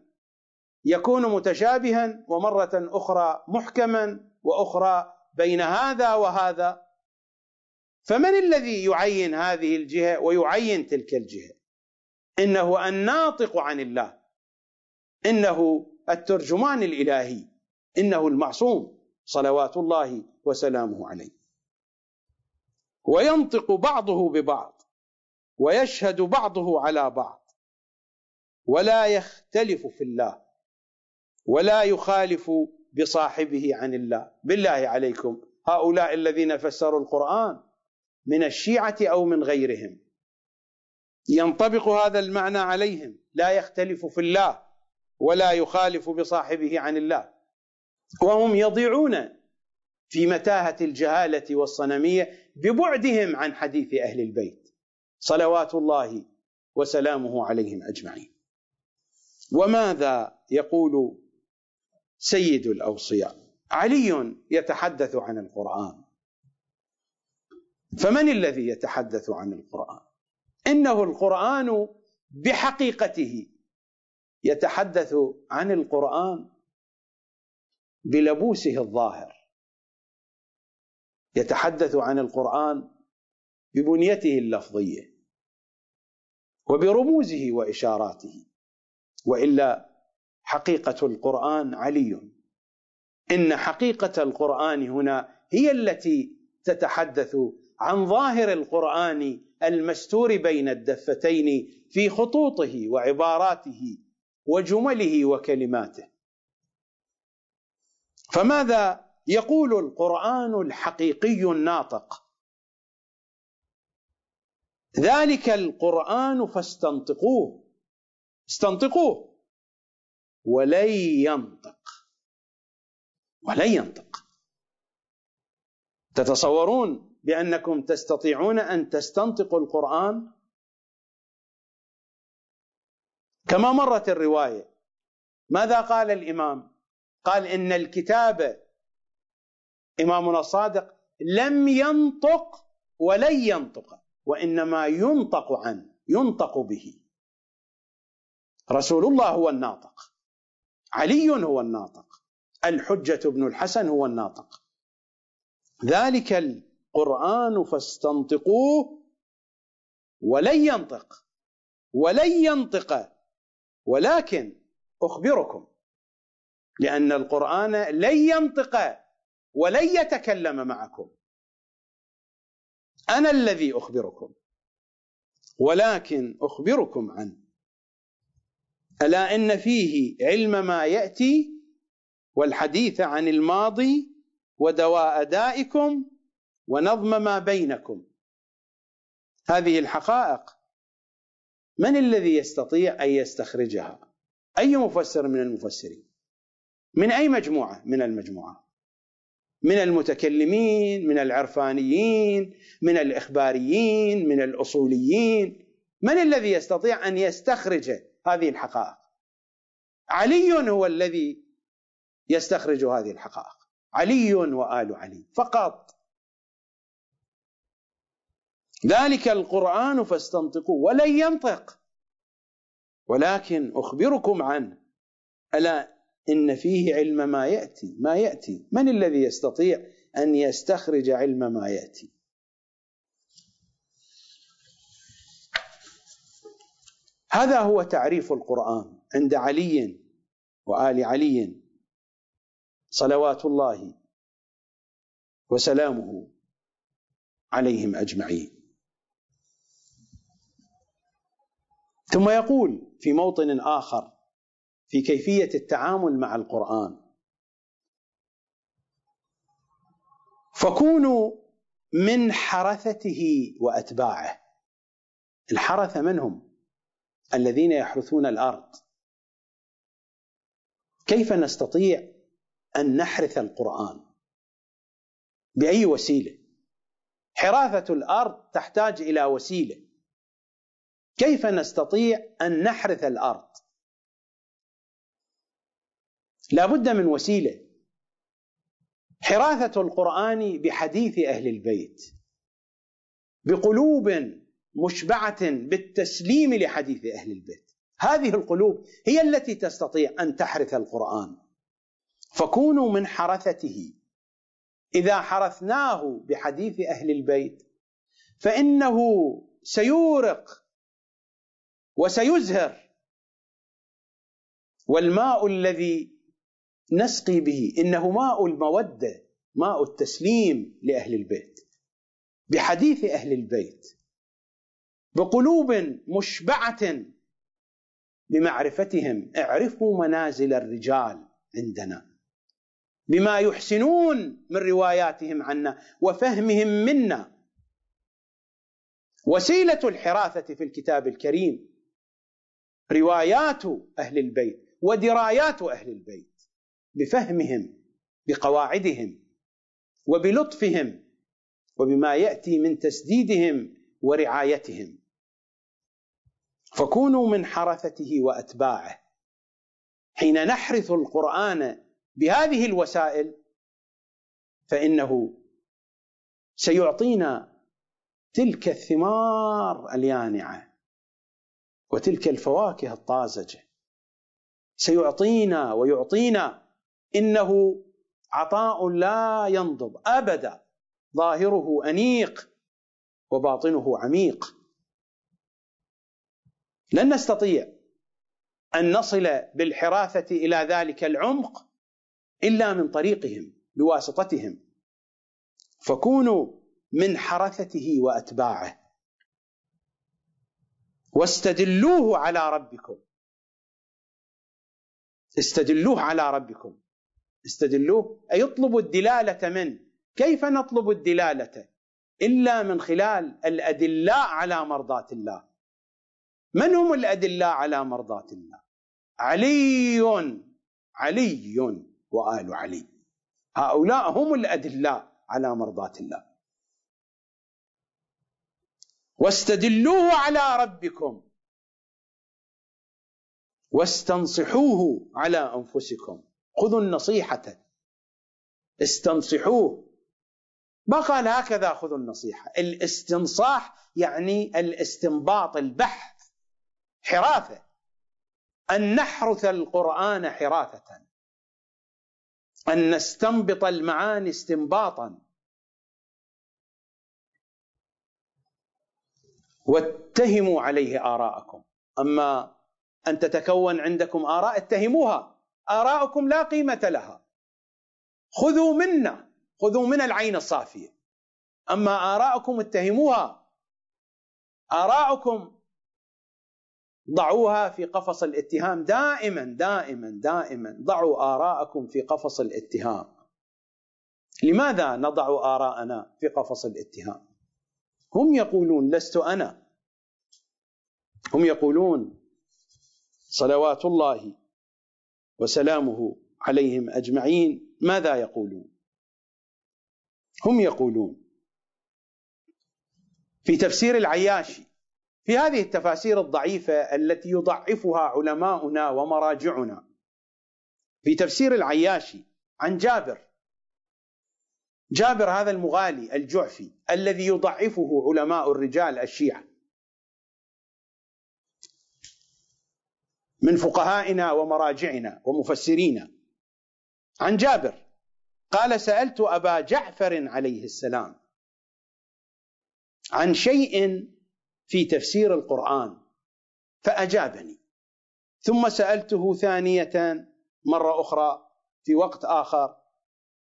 يكون متشابها ومرة أخرى محكما وأخرى بين هذا وهذا. فمن الذي يعين هذه الجهة ويعين تلك الجهة؟ إنه الناطق عن الله. إنه الترجمان الإلهي. إنه المعصوم. صلوات الله وسلامه عليه. وينطق بعضه ببعض. ويشهد بعضه على بعض. ولا يختلف في الله. ولا يخالف بصاحبه عن الله. بالله عليكم. هؤلاء الذين فسروا القرآن من الشيعة أو من غيرهم. ينطبق هذا المعنى عليهم. لا يختلف في الله ولا يخالف بصاحبه عن الله. وهم يضيعون في متاهة الجهالة والصنمية ببعدهم عن حديث أهل البيت. صلوات الله وسلامه عليهم أجمعين. وماذا يقول سيد الأوصياء؟ علي يتحدث عن القرآن. فمن الذي يتحدث عن القرآن؟ إنه القرآن بحقيقته يتحدث عن القرآن بلبوسه الظاهر يتحدث عن القرآن ببنيته اللفظية وبرموزه وإشاراته وإلا حقيقة القرآن علي. إن حقيقة القرآن هنا هي التي تتحدث عن ظاهر القرآن المستور بين الدفتين في خطوطه وعباراته وجمله وكلماته. فماذا يقول القرآن الحقيقي الناطق؟ ذلك القرآن فاستنطقوه استنطقوه ولن ينطق ولن ينطق. تتصورون بأنكم تستطيعون أن تستنطقوا القرآن؟ كما مرت الرواية. ماذا قال الإمام؟ قال إن الكتاب إمامنا الصادق لم ينطق ولن ينطق وإنما ينطق عنه ينطق به. رسول الله هو الناطق. علي هو الناطق. الحجة بن الحسن هو الناطق. ذلك القرآن فاستنطقوه ولن ينطق ولن ينطق ولكن أخبركم لأن القرآن لن ينطق ولن يتكلم معكم. أنا الذي أخبركم ولكن أخبركم عنه. ألا إن فيه علم ما يأتي والحديث عن الماضي ودواء دائكم ونظم ما بينكم. هذه الحقائق من الذي يستطيع أن يستخرجها؟ أي مفسر من المفسرين؟ من أي مجموعة؟ من المجموعات من المتكلمين من العرفانيين من الإخباريين من الأصوليين. من الذي يستطيع أن يستخرج هذه الحقائق؟ علي هو الذي يستخرج هذه الحقائق. علي وآل علي. فقط ذلك القرآن فاستنطقوا ولن ينطق. ولكن أخبركم عنه ألا إن فيه علم ما يأتي ما يأتي. من الذي يستطيع أن يستخرج علم ما يأتي؟ هذا هو تعريف القرآن عند علي وآل علي. صلوات الله وسلامه عليهم أجمعين. ثم يقول في موطن آخر في كيفية التعامل مع القرآن فكونوا من حرثته وأتباعه. الحرثه منهم الذين يحرثون الأرض. كيف نستطيع أن نحرث القرآن؟ بأي وسيلة؟ حراثة الأرض تحتاج إلى وسيلة. كيف نستطيع أن نحرث الأرض؟ لا بد من وسيلة. حراثة القرآن بحديث أهل البيت بقلوب مشبعة بالتسليم لحديث أهل البيت. هذه القلوب هي التي تستطيع أن تحرث القرآن. فكونوا من حرثته. إذا حرثناه بحديث أهل البيت فإنه سيورق وسيزهر. والماء الذي نسقي به إنه ماء المودة ماء التسليم لأهل البيت. بحديث أهل البيت. بقلوب مشبعة بمعرفتهم اعرفوا منازل الرجال عندنا. بما يحسنون من رواياتهم عنا وفهمهم منا. وسيلة الحراثة في الكتاب الكريم. روايات أهل البيت ودرايات أهل البيت بفهمهم بقواعدهم وبلطفهم وبما يأتي من تسديدهم ورعايتهم. فكونوا من حرثته وأتباعه. حين نحرث القرآن بهذه الوسائل فإنه سيعطينا تلك الثمار اليانعة. وتلك الفواكه الطازجة. سيعطينا ويعطينا. إنه عطاء لا ينضب أبدا. ظاهره أنيق وباطنه عميق. لن نستطيع أن نصل بالحراثه إلى ذلك العمق إلا من طريقهم بواسطتهم. فكونوا من حرثته وأتباعه. واستدلوه على ربكم. استدلوه على ربكم. استدلوه أي اطلبوا الدلالة منه كيف نطلب الدلالة؟ إلا من خلال الأدلاء على مرضاة الله. من هم الأدلاء على مرضاة الله؟ علي. علي وآل علي. هؤلاء هم الأدلاء على مرضاة الله. واستدلوه على ربكم. واستنصحوه على أنفسكم. خذوا النصيحة. استنصحوه. ما قال هكذا خذوا النصيحة. الاستنصاح يعني الاستنباط البحث حراثه أن نحرث القرآن حراثة. أن نستنبط المعاني استنباطا. واتهموا عليه آراءكم. أما أن تتكون عندكم آراء اتهموها. آراءكم لا قيمة لها. خذوا منا خذوا من العين الصافية. أما آراءكم اتهموها. آراءكم ضعوها في قفص الاتهام. دائما دائما دائما ضعوا آراءكم في قفص الاتهام. لماذا نضع آراءنا في قفص الاتهام؟ هم يقولون لست أنا. هم يقولون صلوات الله وسلامه عليهم أجمعين ماذا يقولون؟ هم يقولون في تفسير العياشي في هذه التفاسير الضعيفة التي يضعفها علماؤنا ومراجعنا في تفسير العياشي عن جابر جابر هذا المغالي الجعفي الذي يضعفه علماء الرجال الشيعة. من فقهائنا ومراجعنا ومفسرينا. عن جابر قال سألت أبا جعفر عليه السلام عن شيء في تفسير القرآن فأجابني. ثم سألته ثانية مرة أخرى في وقت آخر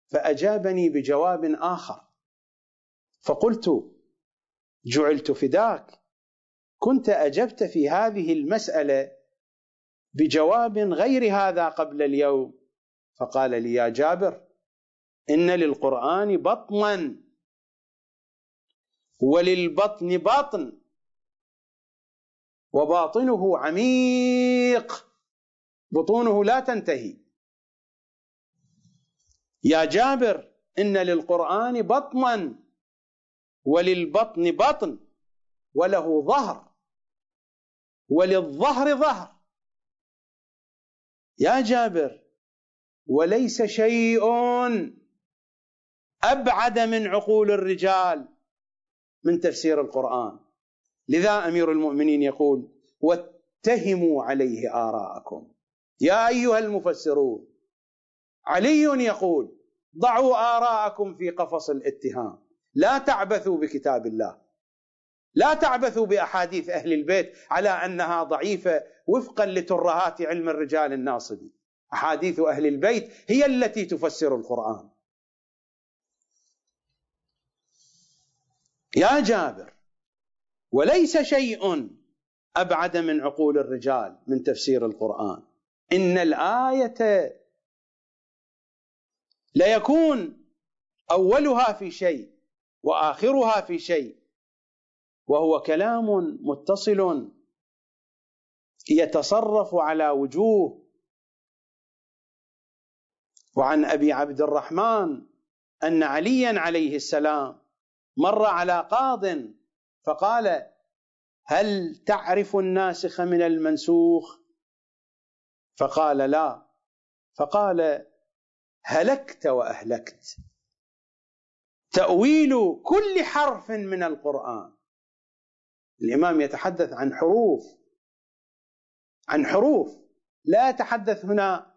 فأجابني بجواب آخر. فقلت جعلت فداك كنت أجبت في هذه المسألة بجواب غير هذا قبل اليوم. فقال لي يا جابر إن للقرآن بطنا وللبطن بطن وباطنه عميق بطونه لا تنتهي. يا جابر إن للقرآن بطنا وللبطن بطن وله ظهر وللظهر ظهر. يا جابر وليس شيء أبعد من عقول الرجال من تفسير القرآن. لذا أمير المؤمنين يقول واتهموا عليه آراءكم. يا أيها المفسرون علي يقول ضعوا آراءكم في قفص الاتهام. لا تعبثوا بكتاب الله. لا تعبثوا بأحاديث أهل البيت على أنها ضعيفة وفقا لترهات علم الرجال الناصبي. أحاديث أهل البيت هي التي تفسر القرآن. يا جابر وليس شيء أبعد من عقول الرجال من تفسير القرآن. إن الآية ليكون أولها في شيء وآخرها في شيء وهو كلام متصل يتصرف على وجوه. وعن أبي عبد الرحمن أن عليا عليه السلام مر على قاض فقال هل تعرف الناسخ من المنسوخ؟ فقال لا. فقال هلكت وأهلكت. تأويل كل حرف من القرآن. الإمام يتحدث عن حروف عن حروف. لا يتحدث هنا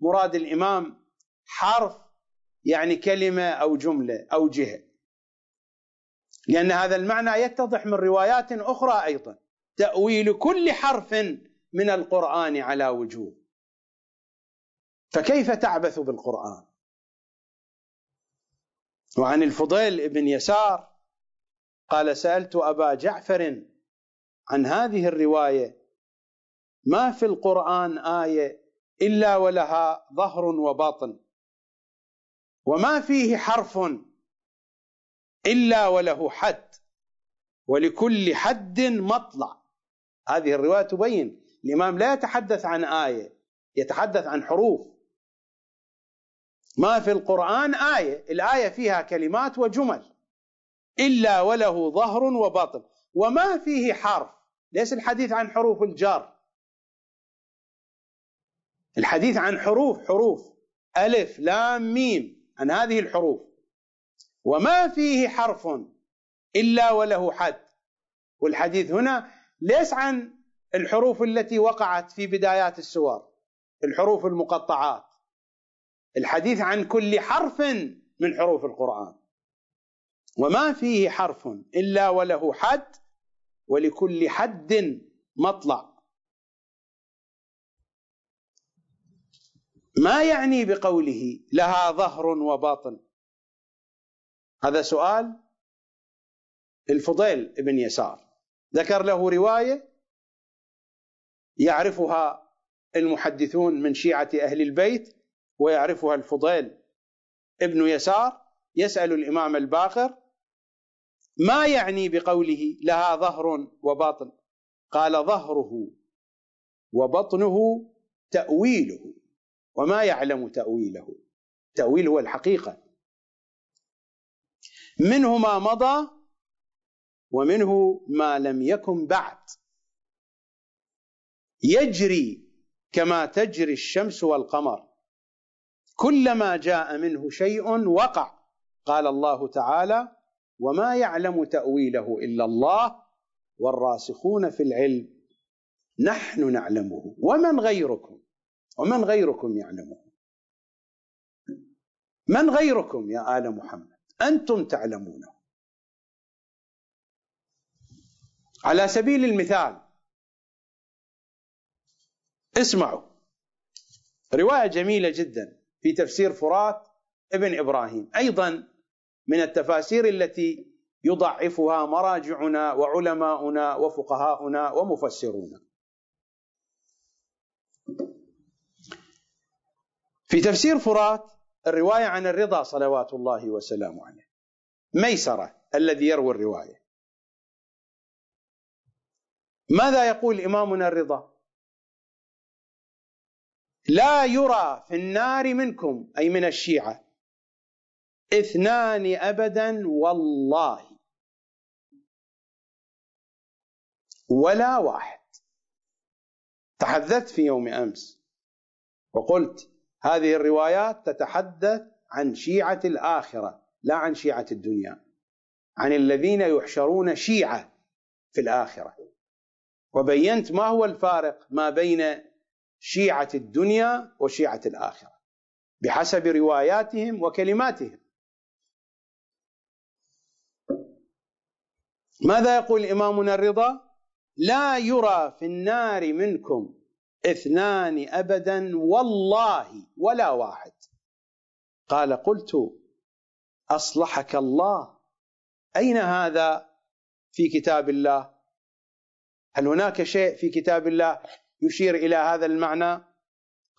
مراد الإمام حرف يعني كلمة أو جملة أو جهة. لأن هذا المعنى يتضح من روايات أخرى أيضا. تأويل كل حرف من القرآن على وجوه. فكيف تعبث بالقرآن؟ وعن الفضيل بن يسار قال سألت أبا جعفر عن هذه الرواية ما في القرآن آية إلا ولها ظهر وباطن وما فيه حرف إلا وله حد ولكل حد مطلع. هذه الرواية تبين الإمام لا يتحدث عن آية يتحدث عن حروف. ما في القرآن آية الآية فيها كلمات وجمل. إلا وله ظهر وباطن. وما فيه حرف. ليس الحديث عن حروف الجار. الحديث عن حروف حروف. ألف لام ميم. عن هذه الحروف. وما فيه حرف. إلا وله حد. والحديث هنا ليس عن الحروف التي وقعت في بدايات السور. الحروف المقطعات. الحديث عن كل حرف من حروف القرآن. وما فيه حرف إلا وله حد ولكل حد مطلع. ما يعني بقوله لها ظهر وباطن؟ هذا سؤال الفضيل بن يسار. ذكر له رواية يعرفها المحدثون من شيعة أهل البيت ويعرفها الفضيل ابن يسار يسأل الإمام الباقر ما يعني بقوله لها ظهر وباطن قال ظهره وبطنه تأويله وما يعلم تأويله. تأويل هو الحقيقة. منه ما مضى ومنه ما لم يكن بعد. يجري كما تجري الشمس والقمر. كلما جاء منه شيء وقع قال الله تعالى وما يعلم تأويله إلا الله والراسخون في العلم. نحن نعلمه. ومن غيركم؟ ومن غيركم يعلمه؟ من غيركم يا آل محمد؟ أنتم تعلمونه. على سبيل المثال اسمعوا. رواية جميلة جدا في تفسير فرات ابن إبراهيم. أيضا من التفاسير التي يضعفها مراجعنا وعلماؤنا وفقهاؤنا ومفسرونا في تفسير فرات الرواية عن الرضا صلوات الله وسلامه عليه. ميسرة الذي يروي الرواية. ماذا يقول إمامنا الرضا؟ لا يرى في النار منكم أي من الشيعة اثنان ابدا والله. ولا واحد. تحدثت في يوم أمس وقلت هذه الروايات تتحدث عن شيعة الآخرة لا عن شيعة الدنيا عن الذين يحشرون شيعة في الآخرة. وبينت ما هو الفارق ما بين شيعة الدنيا وشيعة الآخرة بحسب رواياتهم وكلماتهم. ماذا يقول إمامنا الرضا؟ لا يرى في النار منكم اثنان أبدا والله ولا واحد. قال قلت أصلحك الله. أين هذا في كتاب الله؟ هل هناك شيء في كتاب الله يشير إلى هذا المعنى؟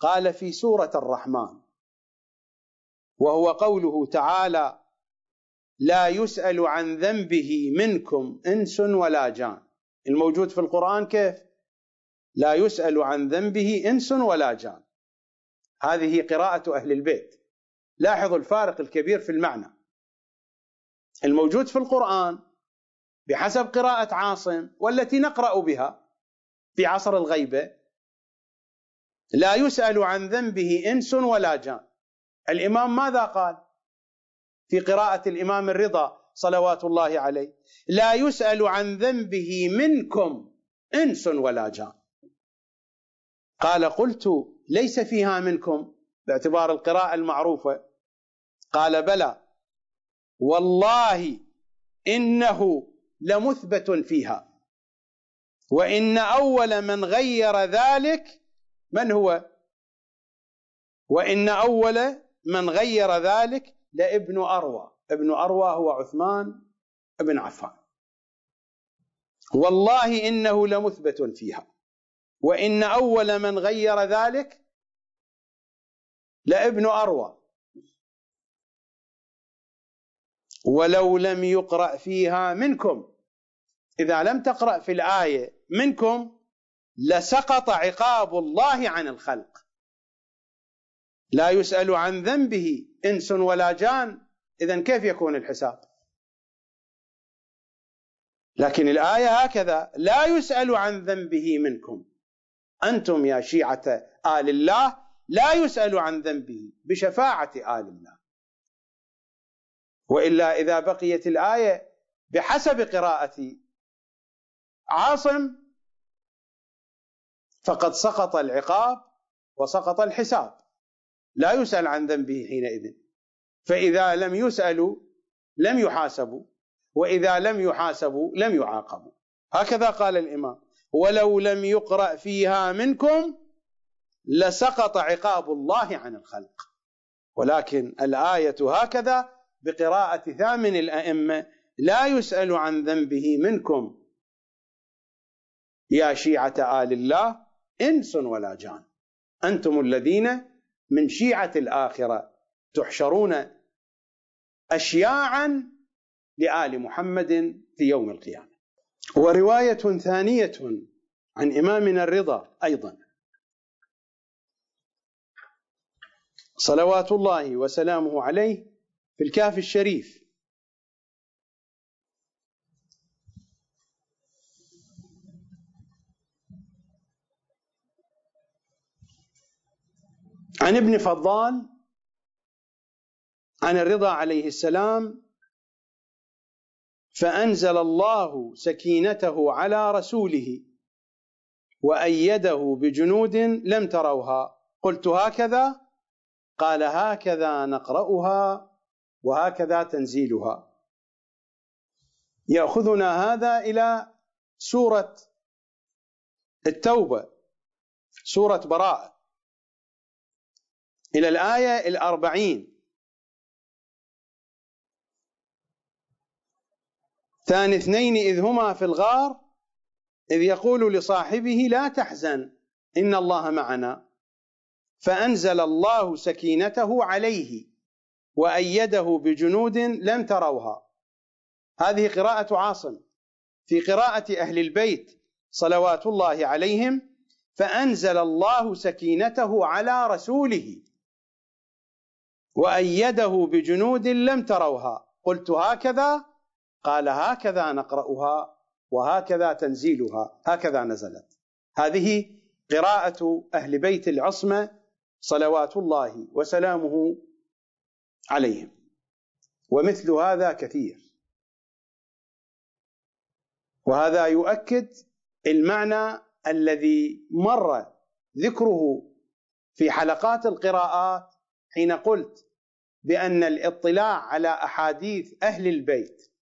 قال في سورة الرحمن. وهو قوله تعالى لا يسأل عن ذنبه منكم إنس ولا جان. الموجود في القرآن كيف؟ لا يسأل عن ذنبه إنس ولا جان. هذه قراءة أهل البيت. لاحظوا الفارق الكبير في المعنى. الموجود في القرآن بحسب قراءة عاصم والتي نقرأ بها في عصر الغيبة لا يسأل عن ذنبه إنس ولا جان. الإمام ماذا قال؟ في قراءة الإمام الرضا صلوات الله عليه. لا يسأل عن ذنبه منكم إنس ولا جان. قال قلت ليس فيها منكم باعتبار القراءة المعروفة. قال بلى. والله إنه لمثبت فيها. وإن أول من غير ذلك من هو؟ وإن أول من غير ذلك لابن أروى. ابن أروى هو عثمان بن عفان. والله إنه لمثبت فيها. وإن أول من غير ذلك لابن أروى. ولو لم يقرأ فيها منكم. إذا لم تقرأ في الآية منكم لسقط عقاب الله عن الخلق. لا يسأل عن ذنبه. إنس ولا جان إذا كيف يكون الحساب؟ لكن الآية هكذا لا يسأل عن ذنبه منكم. أنتم يا شيعة آل الله لا يسأل عن ذنبه بشفاعة آل الله. وإلا إذا بقيت الآية بحسب قراءة عاصم فقد سقط العقاب وسقط الحساب. لا يسأل عن ذنبه حينئذ. فإذا لم يسألوا لم يحاسبوا وإذا لم يحاسبوا لم يعاقبوا. هكذا قال الإمام ولو لم يقرأ فيها منكم لسقط عقاب الله عن الخلق. ولكن الآية هكذا بقراءة ثامن الأئمة لا يسأل عن ذنبه منكم يا شيعة آل الله إنس ولا جان. أنتم الذين من شيعة الآخرة تحشرون أشياعا لآل محمد في يوم القيامة. ورواية ثانية عن إمامنا الرضا أيضا. صلوات الله وسلامه عليه في الكهف الشريف. عن ابن فضال عن الرضا عليه السلام فأنزل الله سكينته على رسوله وأيده بجنود لم تروها. قلت هكذا؟ قال هكذا نقرأها وهكذا تنزيلها. يأخذنا هذا إلى سورة التوبة سورة براءة. إلى الآية الأربعين. ثاني اثنين إذ هما في الغار إذ يقول لصاحبه لا تحزن إن الله معنا. فأنزل الله سكينته عليه وأيده بجنود لم تروها. هذه قراءة عاصم. في قراءة أهل البيت صلوات الله عليهم فأنزل الله سكينته على رسوله وأيده بجنود لم تروها. قلت هكذا قال هكذا نقرأها وهكذا تنزيلها. هكذا نزلت. هذه قراءة أهل بيت العصمة صلوات الله وسلامه عليهم. ومثل هذا كثير. وهذا يؤكد المعنى الذي مر ذكره في حلقات القراءات حين قلت بأن الاطلاع على أحاديث أهل البيت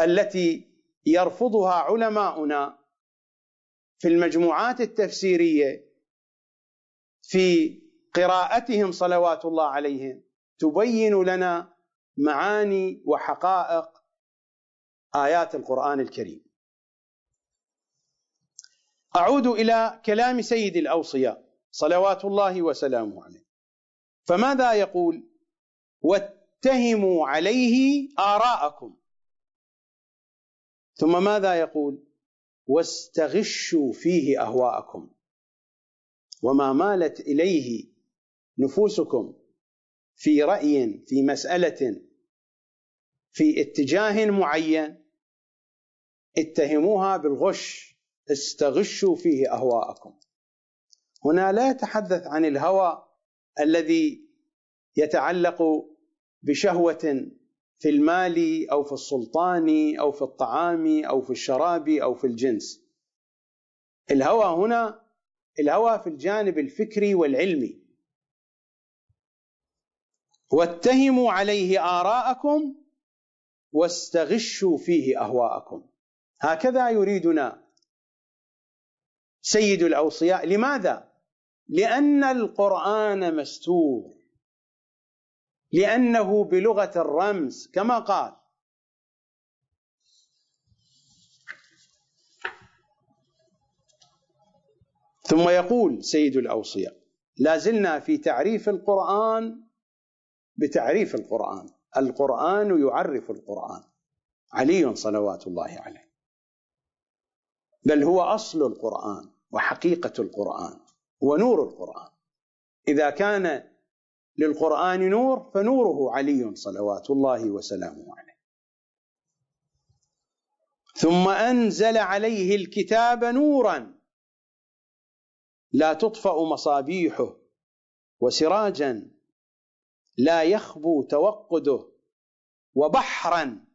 التي يرفضها علماؤنا في المجموعات التفسيرية في قراءتهم صلوات الله عليهم تبين لنا معاني وحقائق آيات القرآن الكريم. أعود إلى كلام سيد الأوصياء صلوات الله وسلامه عليه. فماذا يقول؟ واتهموا عليه آراءكم. ثم ماذا يقول؟ واستغشوا فيه أهواءكم. وما مالت إليه نفوسكم في رأي في مسألة في اتجاه معين. اتهموها بالغش. استغشوا فيه أهواءكم. هنا لا يتحدث عن الهوى الذي يتعلق بشهوة في المال أو في السلطان أو في الطعام أو في الشراب أو في الجنس. الهوى هنا الهوى في الجانب الفكري والعلمي. واتهموا عليه آراءكم واستغشوا فيه أهواءكم. هكذا يريدنا سيد الأوصياء. لماذا؟ لأن القرآن مستور. لأنه بلغة الرمز كما قال. ثم يقول سيد الأوصياء لا زلنا في تعريف القرآن بتعريف القرآن. القرآن يعرف القرآن. علي صلوات الله عليه. بل هو أصل القرآن وحقيقة القرآن ونور القرآن. إذا كان للقرآن نور فنوره علي صلوات الله وسلامه عليه. ثم أنزل عليه الكتاب نورا. لا تطفأ مصابيحه وسراجا. لا يخبو توقده وبحرا.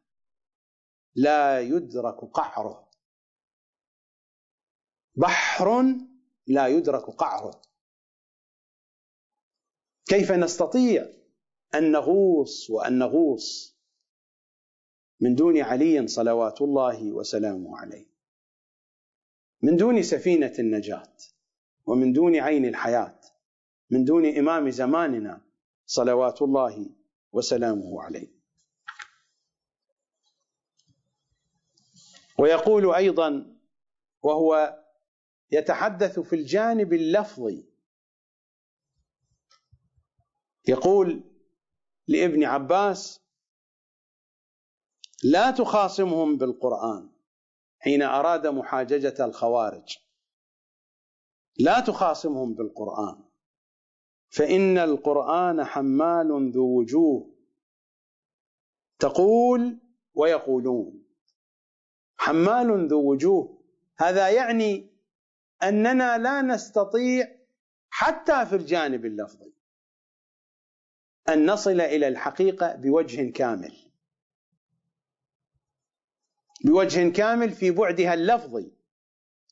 لا يدرك قعره. بحر لا يدرك قعره. كيف نستطيع أن نغوص وأن نغوص من دون علي صلوات الله وسلامه عليه؟ من دون سفينة النجاة ومن دون عين الحياة من دون إمام زماننا صلوات الله وسلامه عليه. ويقول أيضا وهو يتحدث في الجانب اللفظي يقول لابن عباس لا تخاصمهم بالقرآن حين أراد محاججة الخوارج. لا تخاصمهم بالقرآن فإن القرآن حمال ذو وجوه. تقول ويقولون حمال ذو وجوه. هذا يعني أننا لا نستطيع حتى في الجانب اللفظي. أن نصل إلى الحقيقة بوجه كامل. بوجه كامل في بعدها اللفظي.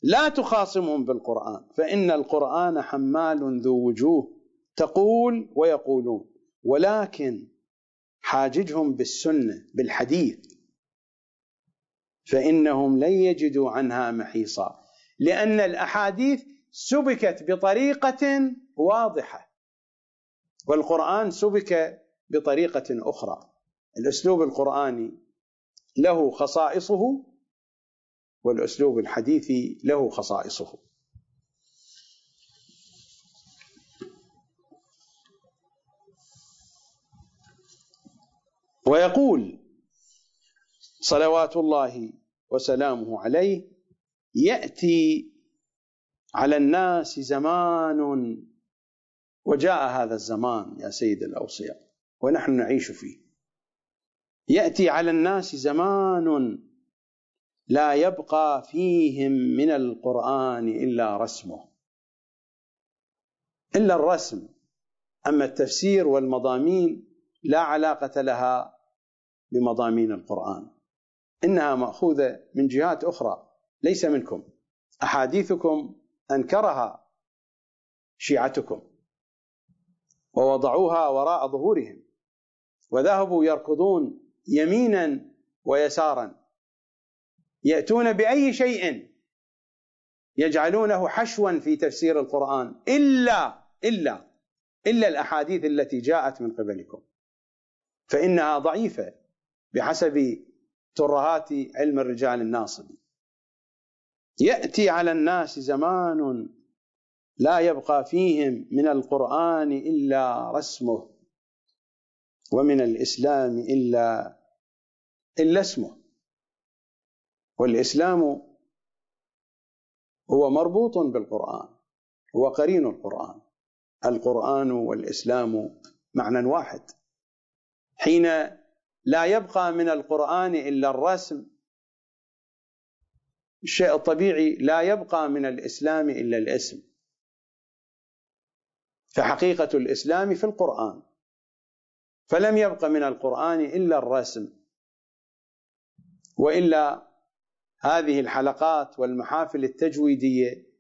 لا تخاصمهم بالقرآن فإن القرآن حمال ذو وجوه تقول ويقولون. ولكن حاججهم بالسنة بالحديث. فإنهم لن يجدوا عنها محيصا. لأن الأحاديث سبكت بطريقة واضحة. والقرآن سبك بطريقة أخرى. الأسلوب القرآني له خصائصه والأسلوب الحديثي له خصائصه. ويقول صلوات الله وسلامه عليه يأتي على الناس زمان وجاء هذا الزمان يا سيد الأوصياء ونحن نعيش فيه. يأتي على الناس زمان لا يبقى فيهم من القرآن إلا رسمه. إلا الرسم. أما التفسير والمضامين لا علاقة لها بمضامين القرآن. إنها مأخوذة من جهات أخرى. ليس منكم. أحاديثكم أنكرها شيعتكم. ووضعوها وراء ظهورهم وذهبوا يركضون يمينا ويسارا. يأتون بأي شيء؟ يجعلونه حشوا في تفسير القرآن. إلا إلا إلا الأحاديث التي جاءت من قبلكم. فإنها ضعيفة بحسب ترهات علم الرجال الناصبي. يأتي على الناس زمان لا يبقى فيهم من القرآن إلا رسمه ومن الإسلام إلا إلا اسمه. والإسلام هو مربوط بالقرآن هو قرين القرآن. القرآن والإسلام معنى واحد. حين لا يبقى من القرآن إلا الرسم الشيء الطبيعي لا يبقى من الإسلام إلا الاسم. فحقيقة الإسلام في القرآن. فلم يبق من القرآن إلا الرسم وإلا هذه الحلقات والمحافل التجويدية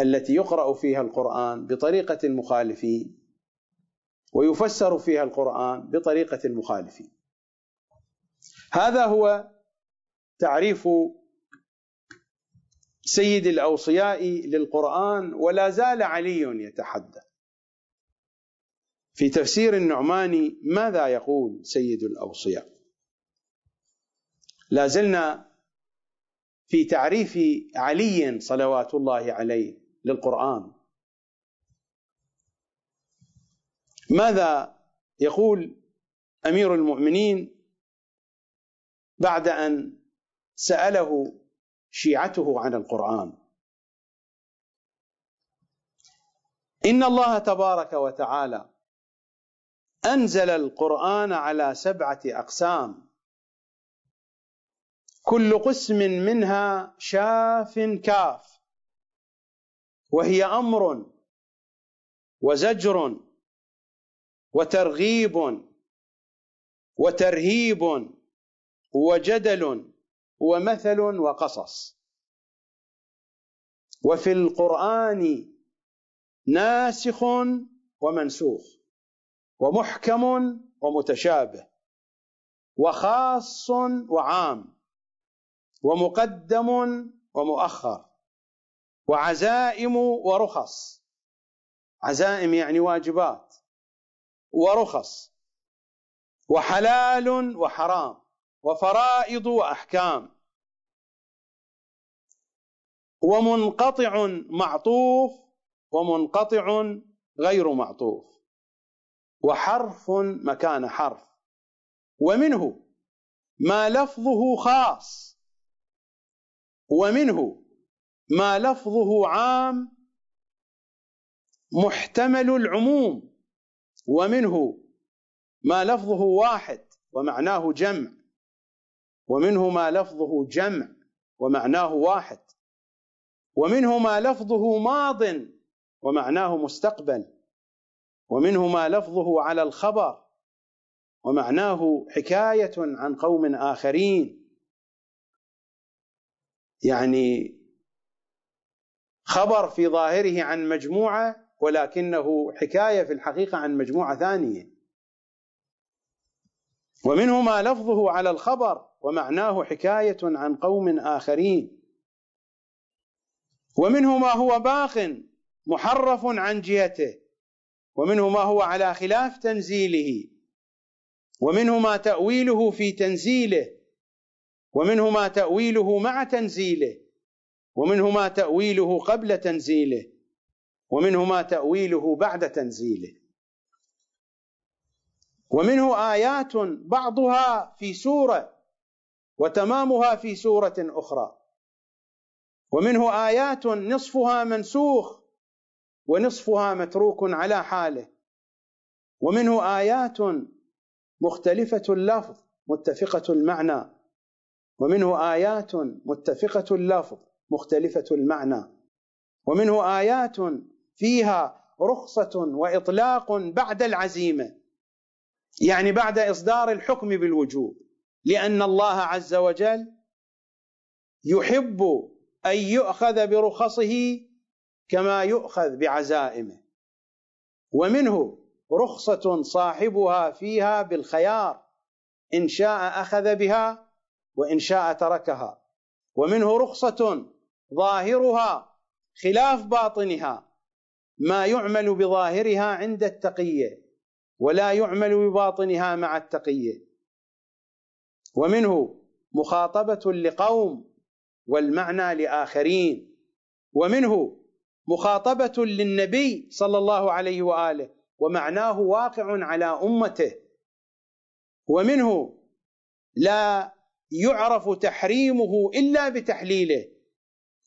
التي يقرأ فيها القرآن بطريقة المخالفين ويفسر فيها القرآن بطريقة المخالفين. هذا هو تعريف سيد الأوصياء للقرآن ولا زال علي يتحدث. في تفسير النعماني ماذا يقول سيد الأوصياء؟ لا زلنا في تعريف علي صلوات الله عليه للقرآن. ماذا يقول أمير المؤمنين بعد أن سأله شيعته عن القرآن؟ إن الله تبارك وتعالى أنزل القرآن على سبعة أقسام. كل قسم منها شاف كاف. وهي أمر وزجر وترغيب وترهيب وجدل ومثل وقصص. وفي القرآن ناسخ ومنسوخ. ومحكم ومتشابه وخاص وعام ومقدم ومؤخر وعزائم ورخص. عزائم يعني واجبات ورخص. وحلال وحرام وفرائض وأحكام. ومنقطع معطوف ومنقطع غير معطوف. وحرف مكان حرف. ومنه ما لفظه خاص. ومنه ما لفظه عام. محتمل العموم. ومنه ما لفظه واحد ومعناه جمع. ومنه ما لفظه جمع ومعناه واحد. ومنه ما لفظه ماض ومعناه مستقبل. ومنه ما لفظه على الخبر ومعناه حكاية عن قوم آخرين. يعني خبر في ظاهره عن مجموعة ولكنه حكاية في الحقيقة عن مجموعة ثانية. ومنه ما لفظه على الخبر ومعناه حكاية عن قوم آخرين. ومنه ما هو باق محرف عن جهته. ومنه ما هو على خلاف تنزيله ومنه ما تأويله في تنزيله ومنه ما تأويله مع تنزيله ومنه ما تأويله قبل تنزيله ومنه ما تأويله بعد تنزيله. ومنه آيات بعضها في سورة وتمامها في سورة أخرى. ومنه آيات نصفها منسوخ ونصفها متروك على حاله. ومنه آيات مختلفة اللفظ متفقة المعنى. ومنه آيات متفقة اللفظ مختلفة المعنى. ومنه آيات فيها رخصة وإطلاق بعد العزيمة. يعني بعد إصدار الحكم بالوجوب. لأن الله عز وجل يحب أن يؤخذ برخصه كما يؤخذ بعزائمه. ومنه رخصة صاحبها فيها بالخيار إن شاء أخذ بها وإن شاء تركها. ومنه رخصة ظاهرها خلاف باطنها ما يعمل بظاهرها عند التقية ولا يعمل بباطنها مع التقية. ومنه مخاطبة لقوم والمعنى لآخرين. ومنه مخاطبة للنبي صلى الله عليه وآله ومعناه واقع على أمته. ومنه لا يعرف تحريمه إلا بتحليله.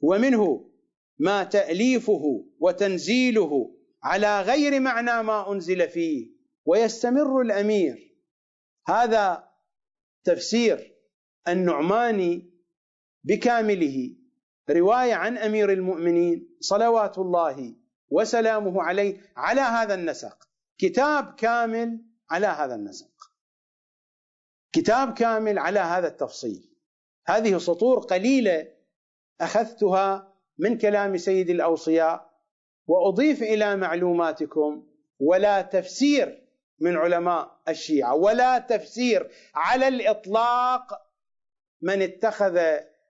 ومنه ما تأليفه وتنزيله على غير معنى ما أنزل فيه ويستمر الأمير. هذا تفسير النعماني بكامله. رواية عن أمير المؤمنين صلوات الله وسلامه عليه على هذا النسق. كتاب كامل على هذا النسق. كتاب كامل على هذا التفصيل. هذه سطور قليلة أخذتها من كلام سيد الأوصياء وأضيف إلى معلوماتكم ولا تفسير من علماء الشيعة ولا تفسير على الإطلاق من اتخذ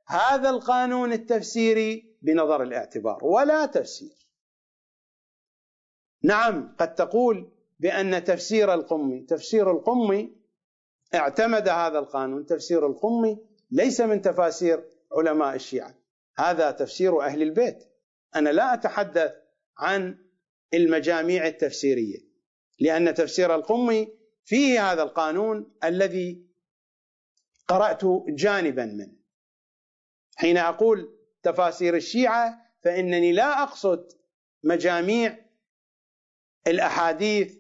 هذا القانون التفسيري بنظر الاعتبار ولا تفسير. نعم قد تقول بأن تفسير القمي تفسير القمي اعتمد هذا القانون. تفسير القمي ليس من تفاسير علماء الشيعة. هذا تفسير أهل البيت. أنا لا أتحدث عن المجاميع التفسيرية لأن تفسير القمي فيه هذا القانون الذي قرات جانبا منه. حين أقول تفاسير الشيعة فإنني لا أقصد مجاميع الأحاديث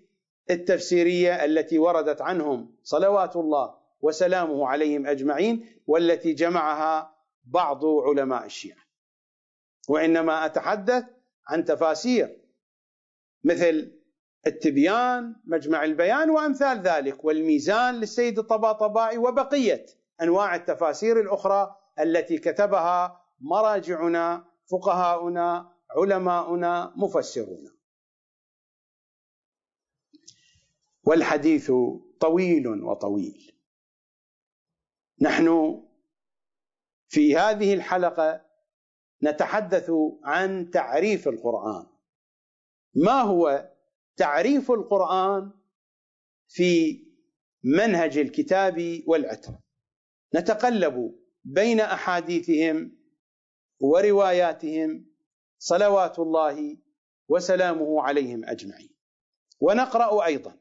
التفسيرية التي وردت عنهم صلوات الله وسلامه عليهم أجمعين والتي جمعها بعض علماء الشيعة. وإنما أتحدث عن تفاسير مثل التبيان مجمع البيان وأمثال ذلك والميزان للسيد الطباطبائي وبقية أنواع التفاسير الأخرى التي كتبها مراجعنا فقهاؤنا علماؤنا مفسرونا والحديث طويل وطويل. نحن في هذه الحلقة نتحدث عن تعريف القرآن. ما هو تعريف القرآن في منهج الكتاب والعتر نتقلب بين أحاديثهم ورواياتهم صلوات الله وسلامه عليهم أجمعين. ونقرأ أيضا.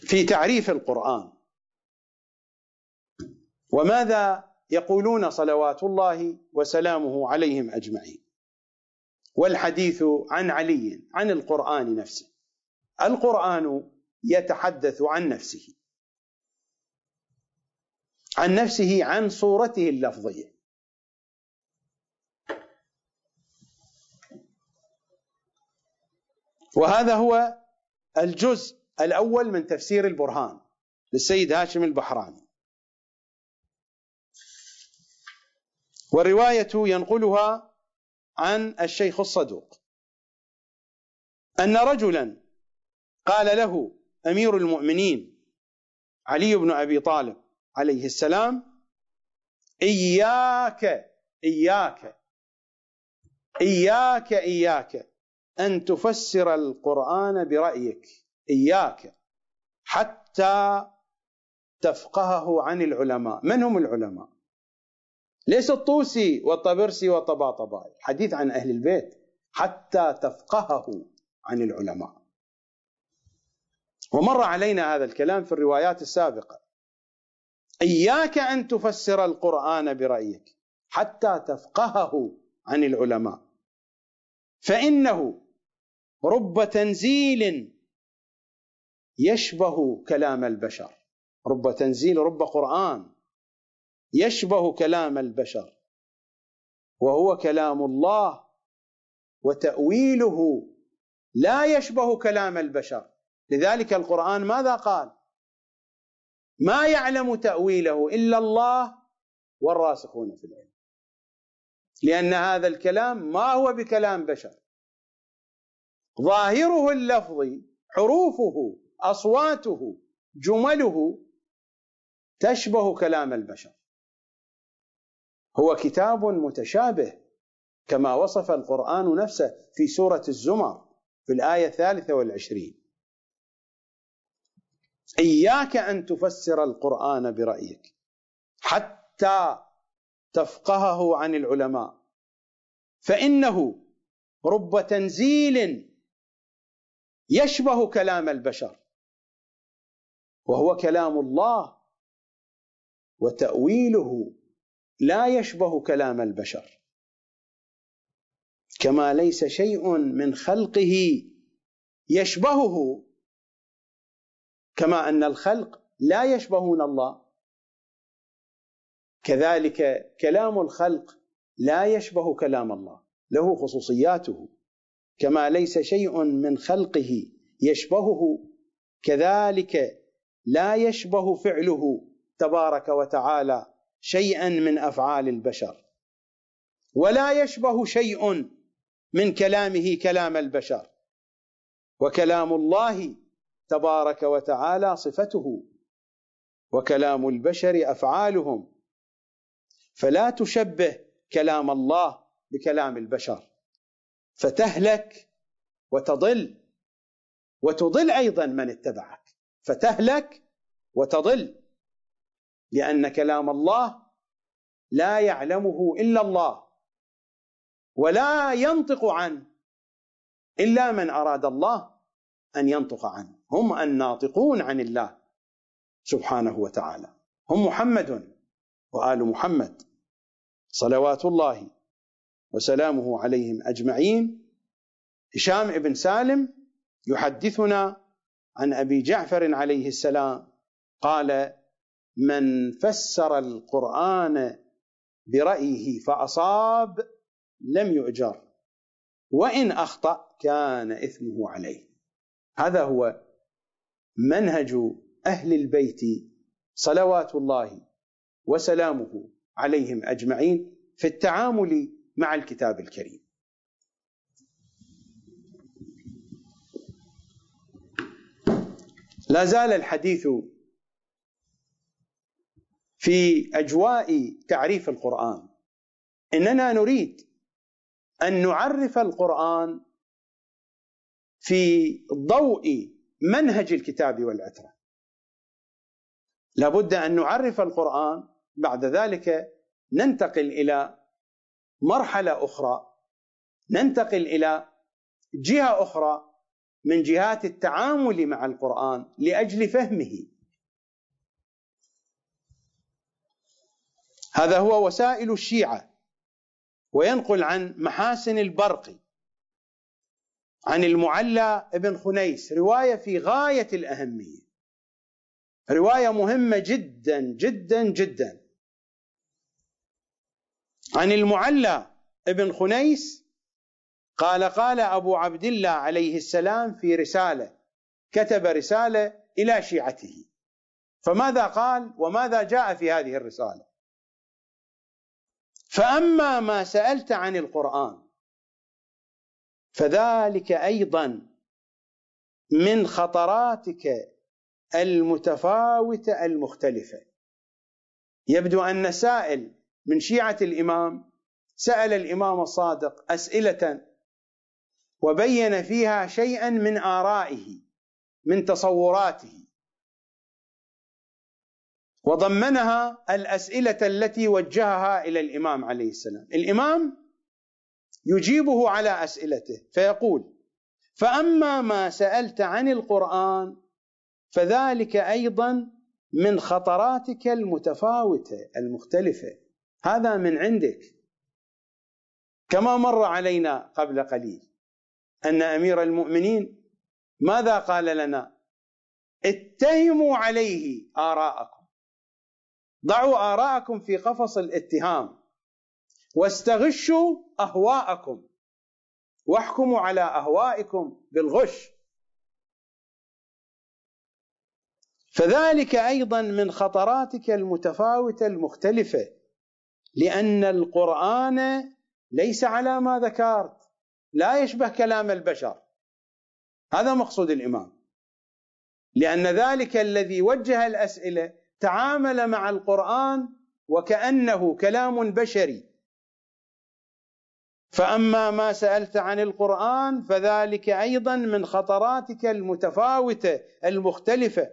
في تعريف القرآن. وماذا يقولون صلوات الله وسلامه عليهم أجمعين؟ والحديث عن علي عن القرآن نفسه. القرآن يتحدث عن نفسه. عن نفسه عن صورته اللفظية. وهذا هو الجزء الأول من تفسير البرهان للسيد هاشم البحراني. والرواية ينقلها عن الشيخ الصدوق. أن رجلا قال له أمير المؤمنين علي بن أبي طالب عليه السلام إياك إياك إياك إياك أن تفسر القرآن برأيك إياك حتى تفقهه عن العلماء. من هم العلماء؟ ليس الطوسي والطبرسي والطباطبائي حديث عن أهل البيت حتى تفقهه عن العلماء. ومر علينا هذا الكلام في الروايات السابقة. إياك أن تفسر القرآن برأيك حتى تفقهه عن العلماء. فإنه رب تنزيل يشبه كلام البشر. رب تنزيل رب قرآن يشبه كلام البشر. وهو كلام الله وتأويله لا يشبه كلام البشر. لذلك القرآن ماذا قال؟ ما يعلم تأويله إلا الله والراسخون في العلم. لأن هذا الكلام ما هو بكلام بشر. ظاهره اللفظي حروفه أصواته جمله تشبه كلام البشر. هو كتاب متشابه كما وصف القرآن نفسه في سورة الزمر في الآية الثالثة والعشرين. إياك أن تفسر القرآن برأيك حتى تفقهه عن العلماء. فإنه رب تنزيل يشبه كلام البشر وهو كلام الله وتأويله لا يشبه كلام البشر. كما ليس شيء من خلقه يشبهه كما أن الخلق لا يشبهون الله. كذلك كلام الخلق لا يشبه كلام الله. له خصوصياته. كما ليس شيء من خلقه يشبهه كذلك لا يشبه فعله تبارك وتعالى شيئا من أفعال البشر. ولا يشبه شيء من كلامه كلام البشر. وكلام الله تبارك وتعالى صفته. وكلام البشر أفعالهم. فلا تشبه كلام الله بكلام البشر. فتهلك وتضل. وتضل أيضا من اتبعك. فتهلك وتضل. لأن كلام الله لا يعلمه إلا الله. ولا ينطق عنه إلا من أراد الله. أن ينطق عنه. هم الناطقون عن الله سبحانه وتعالى. هم محمد وآل محمد. صلوات الله وسلامه عليهم أجمعين. هشام بن سالم يحدثنا عن أبي جعفر عليه السلام. قال من فسر القرآن برأيه فأصاب لم يؤجر. وإن أخطأ كان إثمه عليه. هذا هو منهج أهل البيت صلوات الله وسلامه عليهم أجمعين في التعامل مع الكتاب الكريم. لا زال الحديث في أجواء تعريف القرآن. إننا نريد أن نعرف القرآن في ضوء منهج الكتاب والعترة. لابد أن نعرف القرآن بعد ذلك ننتقل إلى مرحلة أخرى ننتقل إلى جهة أخرى من جهات التعامل مع القرآن لأجل فهمه. هذا هو وسائل الشيعة وينقل عن محاسن البرقي. عن المعلى ابن خنيس رواية في غاية الأهمية. رواية مهمة جدا جدا جدا. عن المعلى ابن خنيس قال قال أبو عبد الله عليه السلام في رسالة كتب رسالة إلى شيعته. فماذا قال؟ وماذا جاء في هذه الرسالة؟ فأما ما سألت عن القرآن فذلك أيضا من خطراتك المتفاوتة المختلفة. يبدو أن سائل من شيعة الإمام سأل الإمام الصادق أسئلة وبين فيها شيئا من آرائه من تصوراته وضمنها الأسئلة التي وجهها إلى الإمام عليه السلام. الإمام يجيبه على أسئلته فيقول فأما ما سألت عن القرآن فذلك أيضا من خطراتك المتفاوتة المختلفة. هذا من عندك. كما مر علينا قبل قليل أن أمير المؤمنين ماذا قال لنا؟ اتهموا عليه آراءكم. ضعوا آراءكم في قفص الاتهام. واستغشوا أهواءكم. واحكموا على أهوائكم بالغش. فذلك أيضا من خطراتك المتفاوتة المختلفة لأن القرآن ليس على ما ذكرت. لا يشبه كلام البشر. هذا مقصود الإمام. لأن ذلك الذي وجه الأسئلة تعامل مع القرآن وكأنه كلام بشري. فأما ما سألت عن القرآن فذلك أيضا من خطراتك المتفاوتة المختلفة.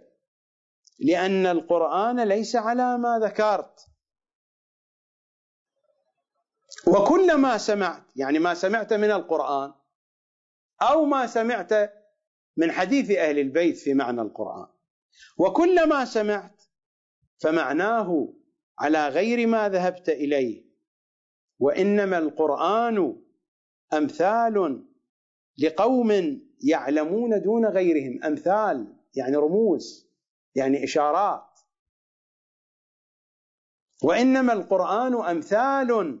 لأن القرآن ليس على ما ذكرت. وكلما سمعت يعني ما سمعت من القرآن أو ما سمعت من حديث أهل البيت في معنى القرآن. وكلما سمعت فمعناه على غير ما ذهبت إليه. وإنما القرآن أمثال لقوم يعلمون دون غيرهم. أمثال يعني رموز يعني إشارات. وإنما القرآن أمثال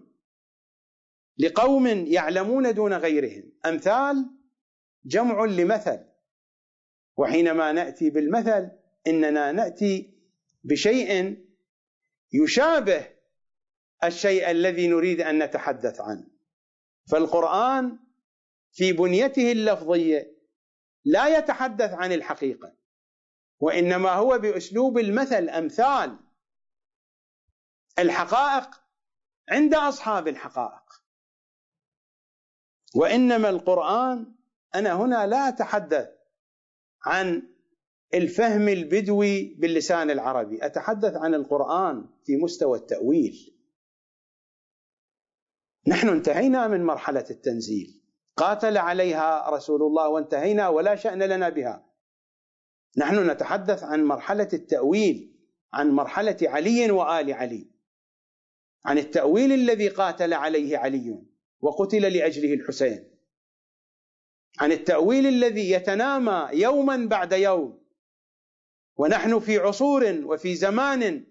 لقوم يعلمون دون غيرهم. أمثال جمع لمثل. وحينما نأتي بالمثل إننا نأتي بشيء يشابه الشيء الذي نريد أن نتحدث عنه. فالقرآن في بنيته اللفظية لا يتحدث عن الحقيقة وإنما هو بأسلوب المثل أمثال الحقائق عند أصحاب الحقائق. وإنما القرآن أنا هنا لا أتحدث عن الفهم البدوي باللسان العربي أتحدث عن القرآن في مستوى التأويل. نحن انتهينا من مرحلة التنزيل. قاتل عليها رسول الله وانتهينا ولا شأن لنا بها. نحن نتحدث عن مرحلة التأويل عن مرحلة علي وآل علي. عن التأويل الذي قاتل عليه علي وقتل لأجله الحسين. عن التأويل الذي يتنامى يوما بعد يوم. ونحن في عصور وفي زمان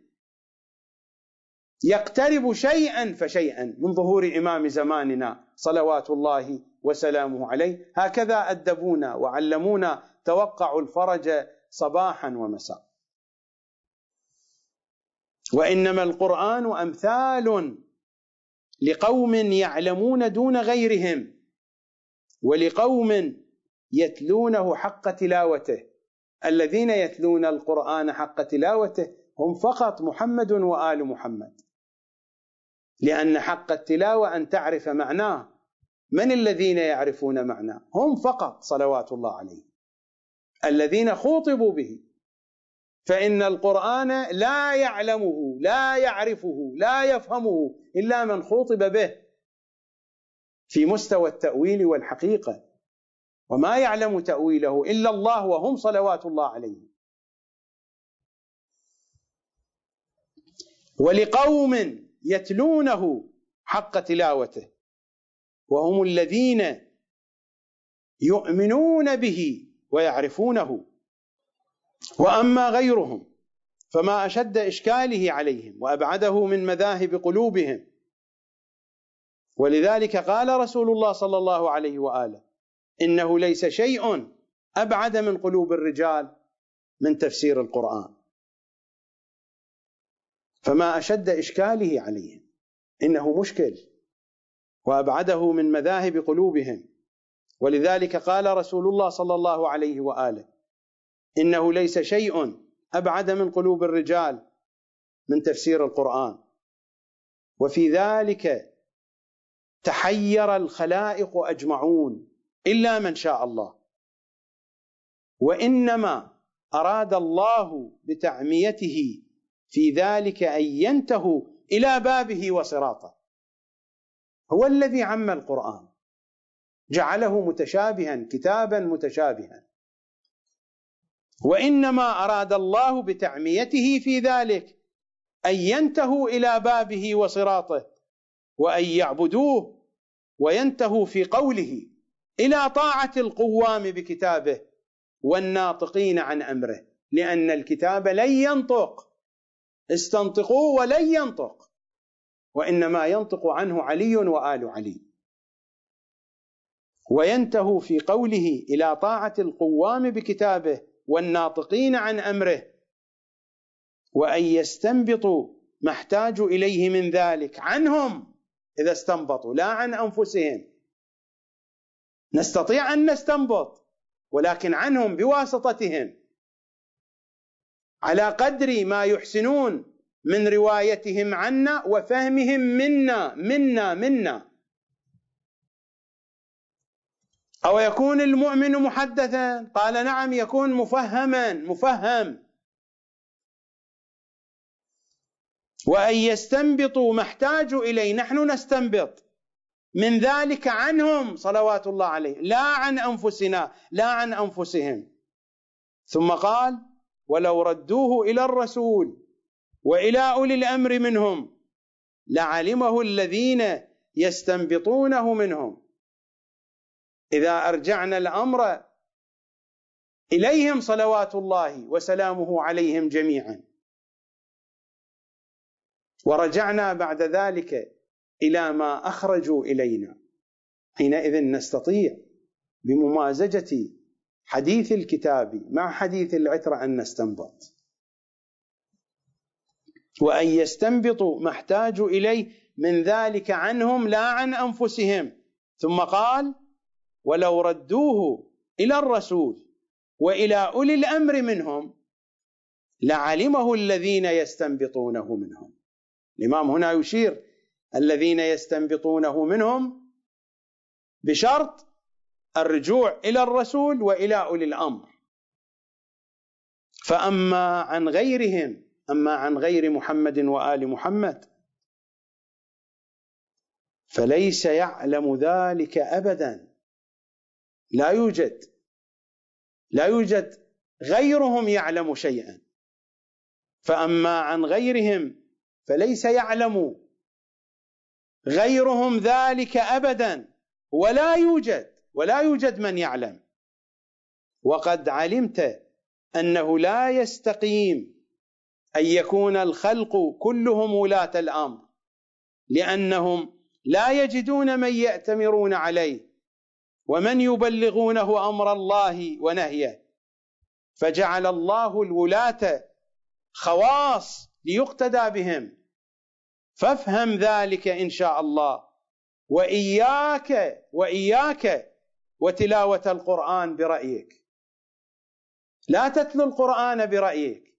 يقترب شيئا فشيئا من ظهور إمام زماننا صلوات الله وسلامه عليه. هكذا أدبونا وعلمونا توقعوا الفرج صباحا ومساء. وإنما القرآن أمثال لقوم يعلمون دون غيرهم ولقوم يتلونه حق تلاوته. الذين يتلون القرآن حق تلاوته هم فقط محمد وآل محمد. لأن حق التلاوة أن تعرف معناه. من الذين يعرفون معناه؟ هم فقط صلوات الله عليه الذين خوطبوا به. فإن القرآن لا يعلمه لا يعرفه لا يفهمه إلا من خوطب به. في مستوى التأويل والحقيقة. وما يعلم تأويله إلا الله وهم صلوات الله عليه ولقوم يتلونه حق تلاوته. وهم الذين يؤمنون به ويعرفونه. وأما غيرهم فما أشد إشكاله عليهم وأبعده من مذاهب قلوبهم. ولذلك قال رسول الله صلى الله عليه وآله إنه ليس شيء أبعد من قلوب الرجال من تفسير القرآن. فما أشد إشكاله عليهم إنه مشكل. وأبعده من مذاهب قلوبهم. ولذلك قال رسول الله صلى الله عليه وآله إنه ليس شيء أبعد من قلوب الرجال من تفسير القرآن. وفي ذلك تحير الخلائق أجمعون إلا من شاء الله. وإنما أراد الله بتعميته في ذلك أن ينتهوا إلى بابه وصراطه. هو الذي عم القرآن. جعله متشابها كتابا متشابها. وإنما أراد الله بتعميته في ذلك أن ينتهوا إلى بابه وصراطه وأن يعبدوه وينتهوا في قوله إلى طاعة القوام بكتابه والناطقين عن أمره لأن الكتاب لن ينطق. استنطقوا ولن ينطق وإنما ينطق عنه علي وآل علي. وينتهوا في قوله إلى طاعة القوام بكتابه والناطقين عن أمره وأن يستنبطوا ما احتاجوا إليه من ذلك عنهم إذا استنبطوا لا عن أنفسهم. نستطيع أن نستنبط ولكن عنهم بواسطتهم. على قدر ما يحسنون من روايتهم عنا وفهمهم منا منا منا. أو يكون المؤمن محدثا؟ قال نعم يكون مفهما مفهم. وأن يستنبطوا ما احتاجوا إليه نحن نستنبط. من ذلك عنهم صلوات الله عليه لا عن أنفسنا لا عن أنفسهم. ثم قال ولو ردوه إلى الرسول وإلى أولي الأمر منهم لعلمه الذين يستنبطونه منهم. إذا أرجعنا الأمر إليهم صلوات الله وسلامه عليهم جميعا. ورجعنا بعد ذلك إلى ما أخرجوا إلينا. حينئذ نستطيع بممازجة حديث الكتاب مع حديث العترة أن نستنبط. وأن يستنبطوا ما احتاجوا إليه من ذلك عنهم لا عن أنفسهم. ثم قال ولو ردوه إلى الرسول وإلى أولي الأمر منهم لعلمه الذين يستنبطونه منهم. الإمام هنا يشير الذين يستنبطونه منهم بشرط الرجوع إلى الرسول وإلى أولي الأمر. فأما عن غيرهم أما عن غير محمد وآل محمد فليس يعلم ذلك أبدا. لا يوجد لا يوجد غيرهم يعلم شيئا. فأما عن غيرهم فليس يعلم غيرهم ذلك أبدا. ولا يوجد ولا يوجد من يعلم. وقد علمت أنه لا يستقيم أن يكون الخلق كلهم ولاة الأمر لأنهم لا يجدون من يأتمرون عليه ومن يبلغونه أمر الله ونهيه. فجعل الله الولاة خواص ليقتدى بهم. فافهم ذلك إن شاء الله. وإياك وإياك وتلاوة القرآن برأيك. لا تتلو القرآن برأيك.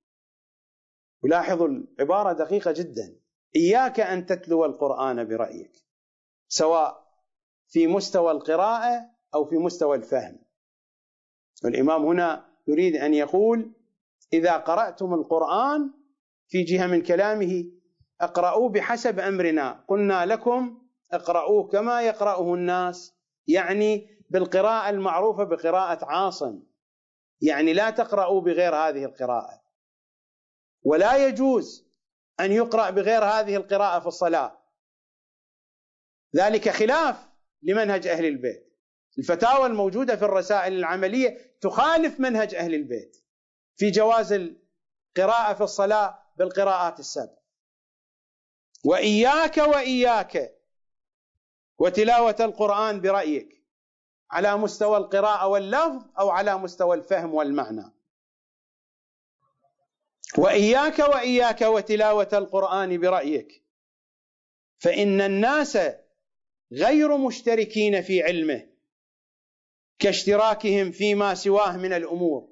ولاحظوا العبارة دقيقة جدا. إياك أن تتلو القرآن برأيك سواء في مستوى القراءة أو في مستوى الفهم. والإمام هنا يريد أن يقول إذا قرأتم القرآن في جهة من كلامه اقرأوه بحسب أمرنا. قلنا لكم اقرأوه كما يقرأه الناس يعني بالقراءة المعروفة بقراءة عاصم. يعني لا تقرأوا بغير هذه القراءة. ولا يجوز أن يقرأ بغير هذه القراءة في الصلاة. ذلك خلاف لمنهج أهل البيت. الفتاوى الموجودة في الرسائل العملية تخالف منهج أهل البيت في جواز القراءة في الصلاة بالقراءات السبع. وإياك وإياك وتلاوة القرآن برأيك. على مستوى القراءة واللفظ أو على مستوى الفهم والمعنى. وإياك وإياك وتلاوة القرآن برأيك. فإن الناس غير مشتركين في علمه كاشتراكهم فيما سواه من الأمور.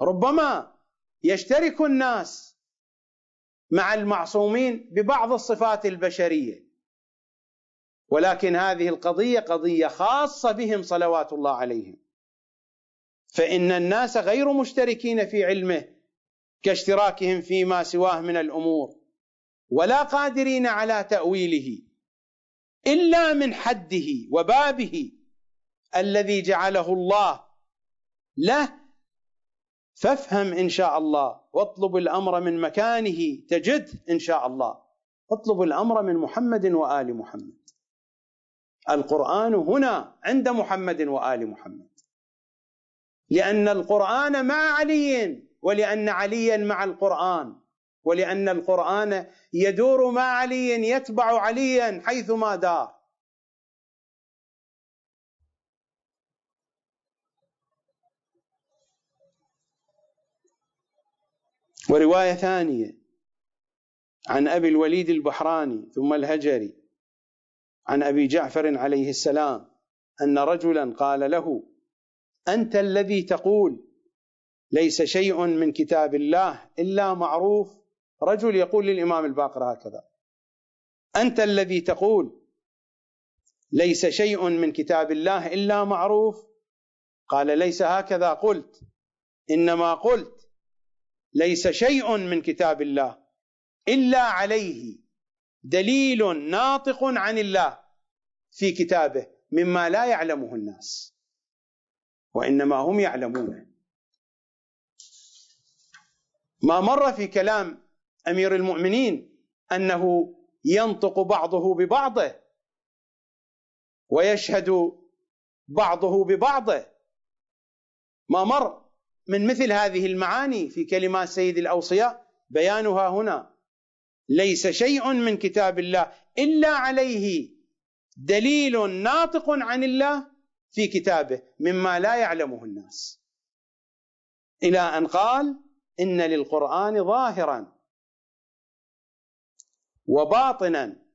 ربما يشترك الناس مع المعصومين ببعض الصفات البشرية. ولكن هذه القضية قضية خاصة بهم صلوات الله عليهم. فإن الناس غير مشتركين في علمه كاشتراكهم فيما سواه من الأمور ولا قادرين على تأويله إلا من حده وبابه الذي جعله الله له فافهم إن شاء الله واطلب الأمر من مكانه تجد إن شاء الله. اطلب الأمر من محمد وآل محمد. القرآن هنا عند محمد وآل محمد. لأن القرآن مع علي ولأن عليا مع القرآن ولأن القرآن يدور مع علي يتبع عليا حيثما دار. ورواية ثانية عن أبي الوليد البحراني ثم الهجري. عن أبي جعفر عليه السلام أن رجلا قال له أنت الذي تقول ليس شيء من كتاب الله إلا معروف رجل يقول للإمام الباقر هكذا. أنت الذي تقول ليس شيء من كتاب الله إلا معروف؟ قال ليس هكذا قلت. إنما قلت ليس شيء من كتاب الله إلا عليه. دليل ناطق عن الله في كتابه مما لا يعلمه الناس وإنما هم يعلمونه ما مر في كلام أمير المؤمنين أنه ينطق بعضه ببعضه ويشهد بعضه ببعضه. ما مر من مثل هذه المعاني في كلمات سيد الأوصياء بيانها هنا. ليس شيء من كتاب الله. إلا عليه دليل ناطق عن الله في كتابه مما لا يعلمه الناس. إلى أن قال إن للقرآن ظاهرا وباطنا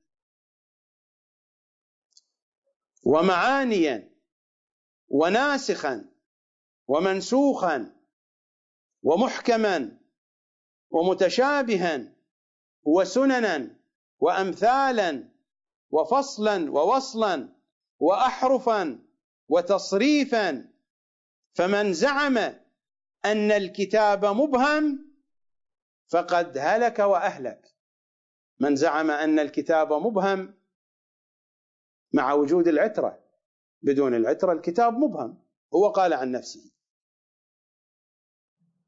ومعانيا وناسخا ومنسوخا ومحكما ومتشابها وسننا وامثالا وفصلا ووصلا واحرفا وتصريفا فمن زعم أن الكتاب مبهم فقد هلك وأهلك. من زعم أن الكتاب مبهم مع وجود العترة بدون العترة الكتاب مبهم هو قال عن نفسه.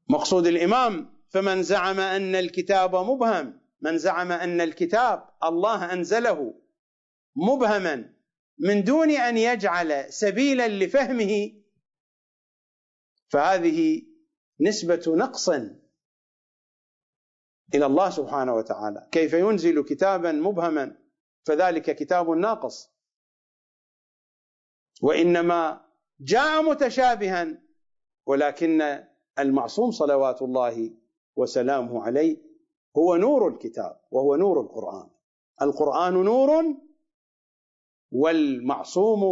مقصود الإمام فمن زعم أن الكتاب مبهم من زعم أن الكتاب الله أنزله مبهما من دون أن يجعل سبيلا لفهمه فهذه نسبة نقص إلى الله سبحانه وتعالى. كيف ينزل كتابا مبهما فذلك كتاب ناقص. وإنما جاء متشابها ولكن المعصوم صلوات الله وسلامه عليه هو نور الكتاب وهو نور القرآن. القرآن نور والمعصوم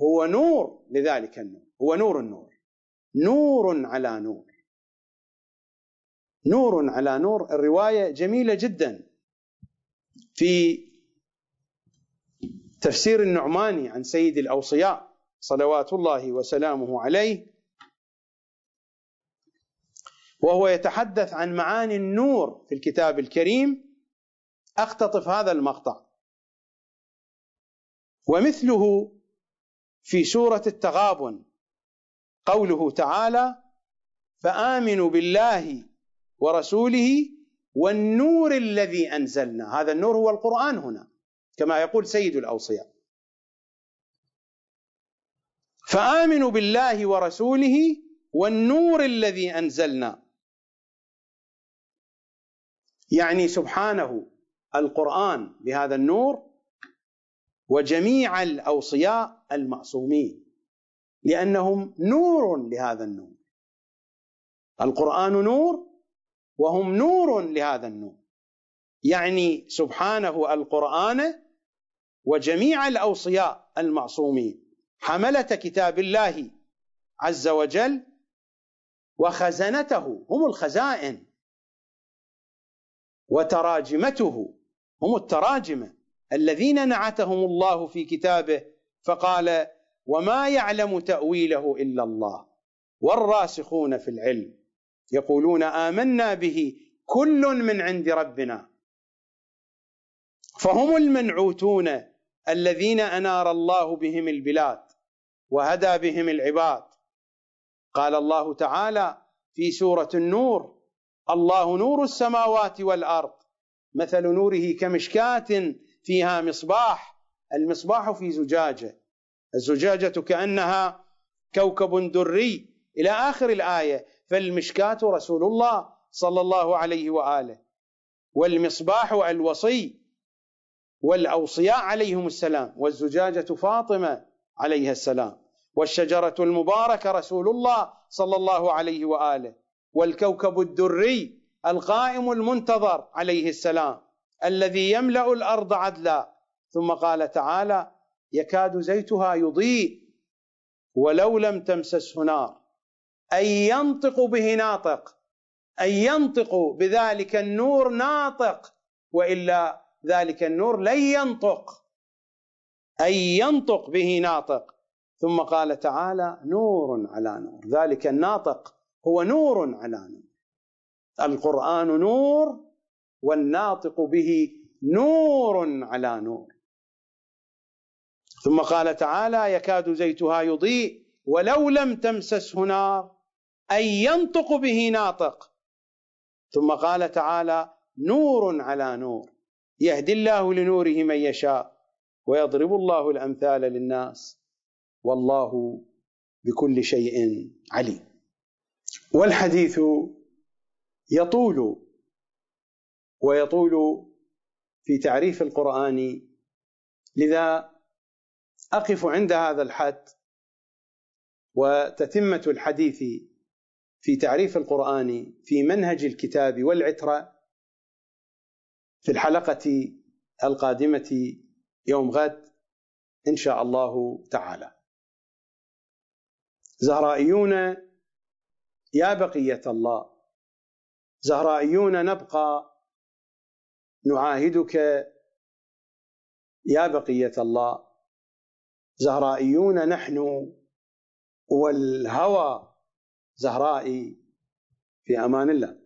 هو نور لذلك النور هو نور النور. نور على نور. نور على نور الرواية جميلة جدا. في تفسير النعماني عن سيد الأوصياء صلوات الله وسلامه عليه وهو يتحدث عن معاني النور في الكتاب الكريم أختطف هذا المقطع. ومثله في سورة التغابن قوله تعالى فآمنوا بالله ورسوله والنور الذي أنزلنا. هذا النور هو القرآن هنا كما يقول سيد الأوصياء. فآمنوا بالله ورسوله والنور الذي أنزلنا. يعني سبحانه القرآن بهذا النور وجميع الأوصياء المعصومين لأنهم نور لهذا النور. القرآن نور وهم نور لهذا النور. يعني سبحانه القرآن وجميع الأوصياء المعصومين. حملة كتاب الله عز وجل وخزنته هم الخزائن. وتراجمته هم التراجمة. الذين نعتهم الله في كتابه فقال وما يعلم تأويله إلا الله والراسخون في العلم يقولون آمنا به كل من عند ربنا. فهم المنعوتون الذين أنار الله بهم البلاد وهدى بهم العباد. قال الله تعالى في سورة النور الله نور السماوات والأرض. مثل نوره كمشكاة فيها مصباح المصباح في زجاجة. الزجاجة كأنها كوكب دري. إلى آخر الآية فالمشكاة رسول الله صلى الله عليه وآله. والمصباح الوصي والأوصياء عليهم السلام. والزجاجة فاطمة عليها السلام. والشجرة المباركة رسول الله صلى الله عليه وآله. والكوكب الدري القائم المنتظر عليه السلام الذي يملأ الأرض عدلا. ثم قال تعالى يكاد زيتها يضيء ولو لم تمسسه نار. أن ينطق به ناطق أن ينطق بذلك النور ناطق وإلا ذلك النور لن ينطق. أن ينطق به ناطق. ثم قال تعالى نور على نور ذلك الناطق. هو نور على نور. القرآن نور والناطق به نور على نور. ثم قال تعالى يكاد زيتها يضيء ولو لم تمسسه نار أن ينطق به ناطق. ثم قال تعالى نور على نور. يهدي الله لنوره من يشاء ويضرب الله الأمثال للناس. والله بكل شيء عليم. والحديث يطول ويطول في تعريف القرآن. لذا أقف عند هذا الحد وتتمة الحديث في تعريف القرآن في منهج الكتاب والعترة في الحلقة القادمة يوم غد إن شاء الله تعالى. زهرائيون يا بقية الله زهرائيون نبقى نعاهدك. يا بقية الله زهرائيون نحن والهوى زهرائي في أمان الله.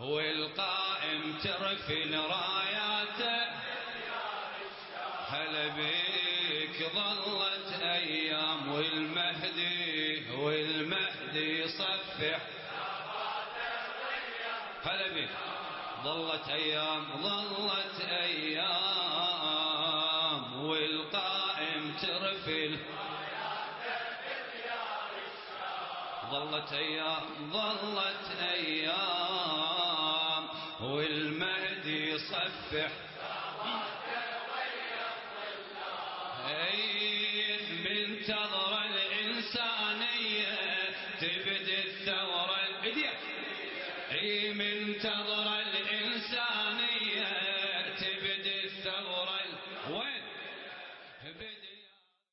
والقائم ترفل راياته هلا بيك ظلت يصفح هلا بيك ظلت أيام ظلت أيام والقائم ترفل ظلت أيام ظلت أيام والمهدي يصفح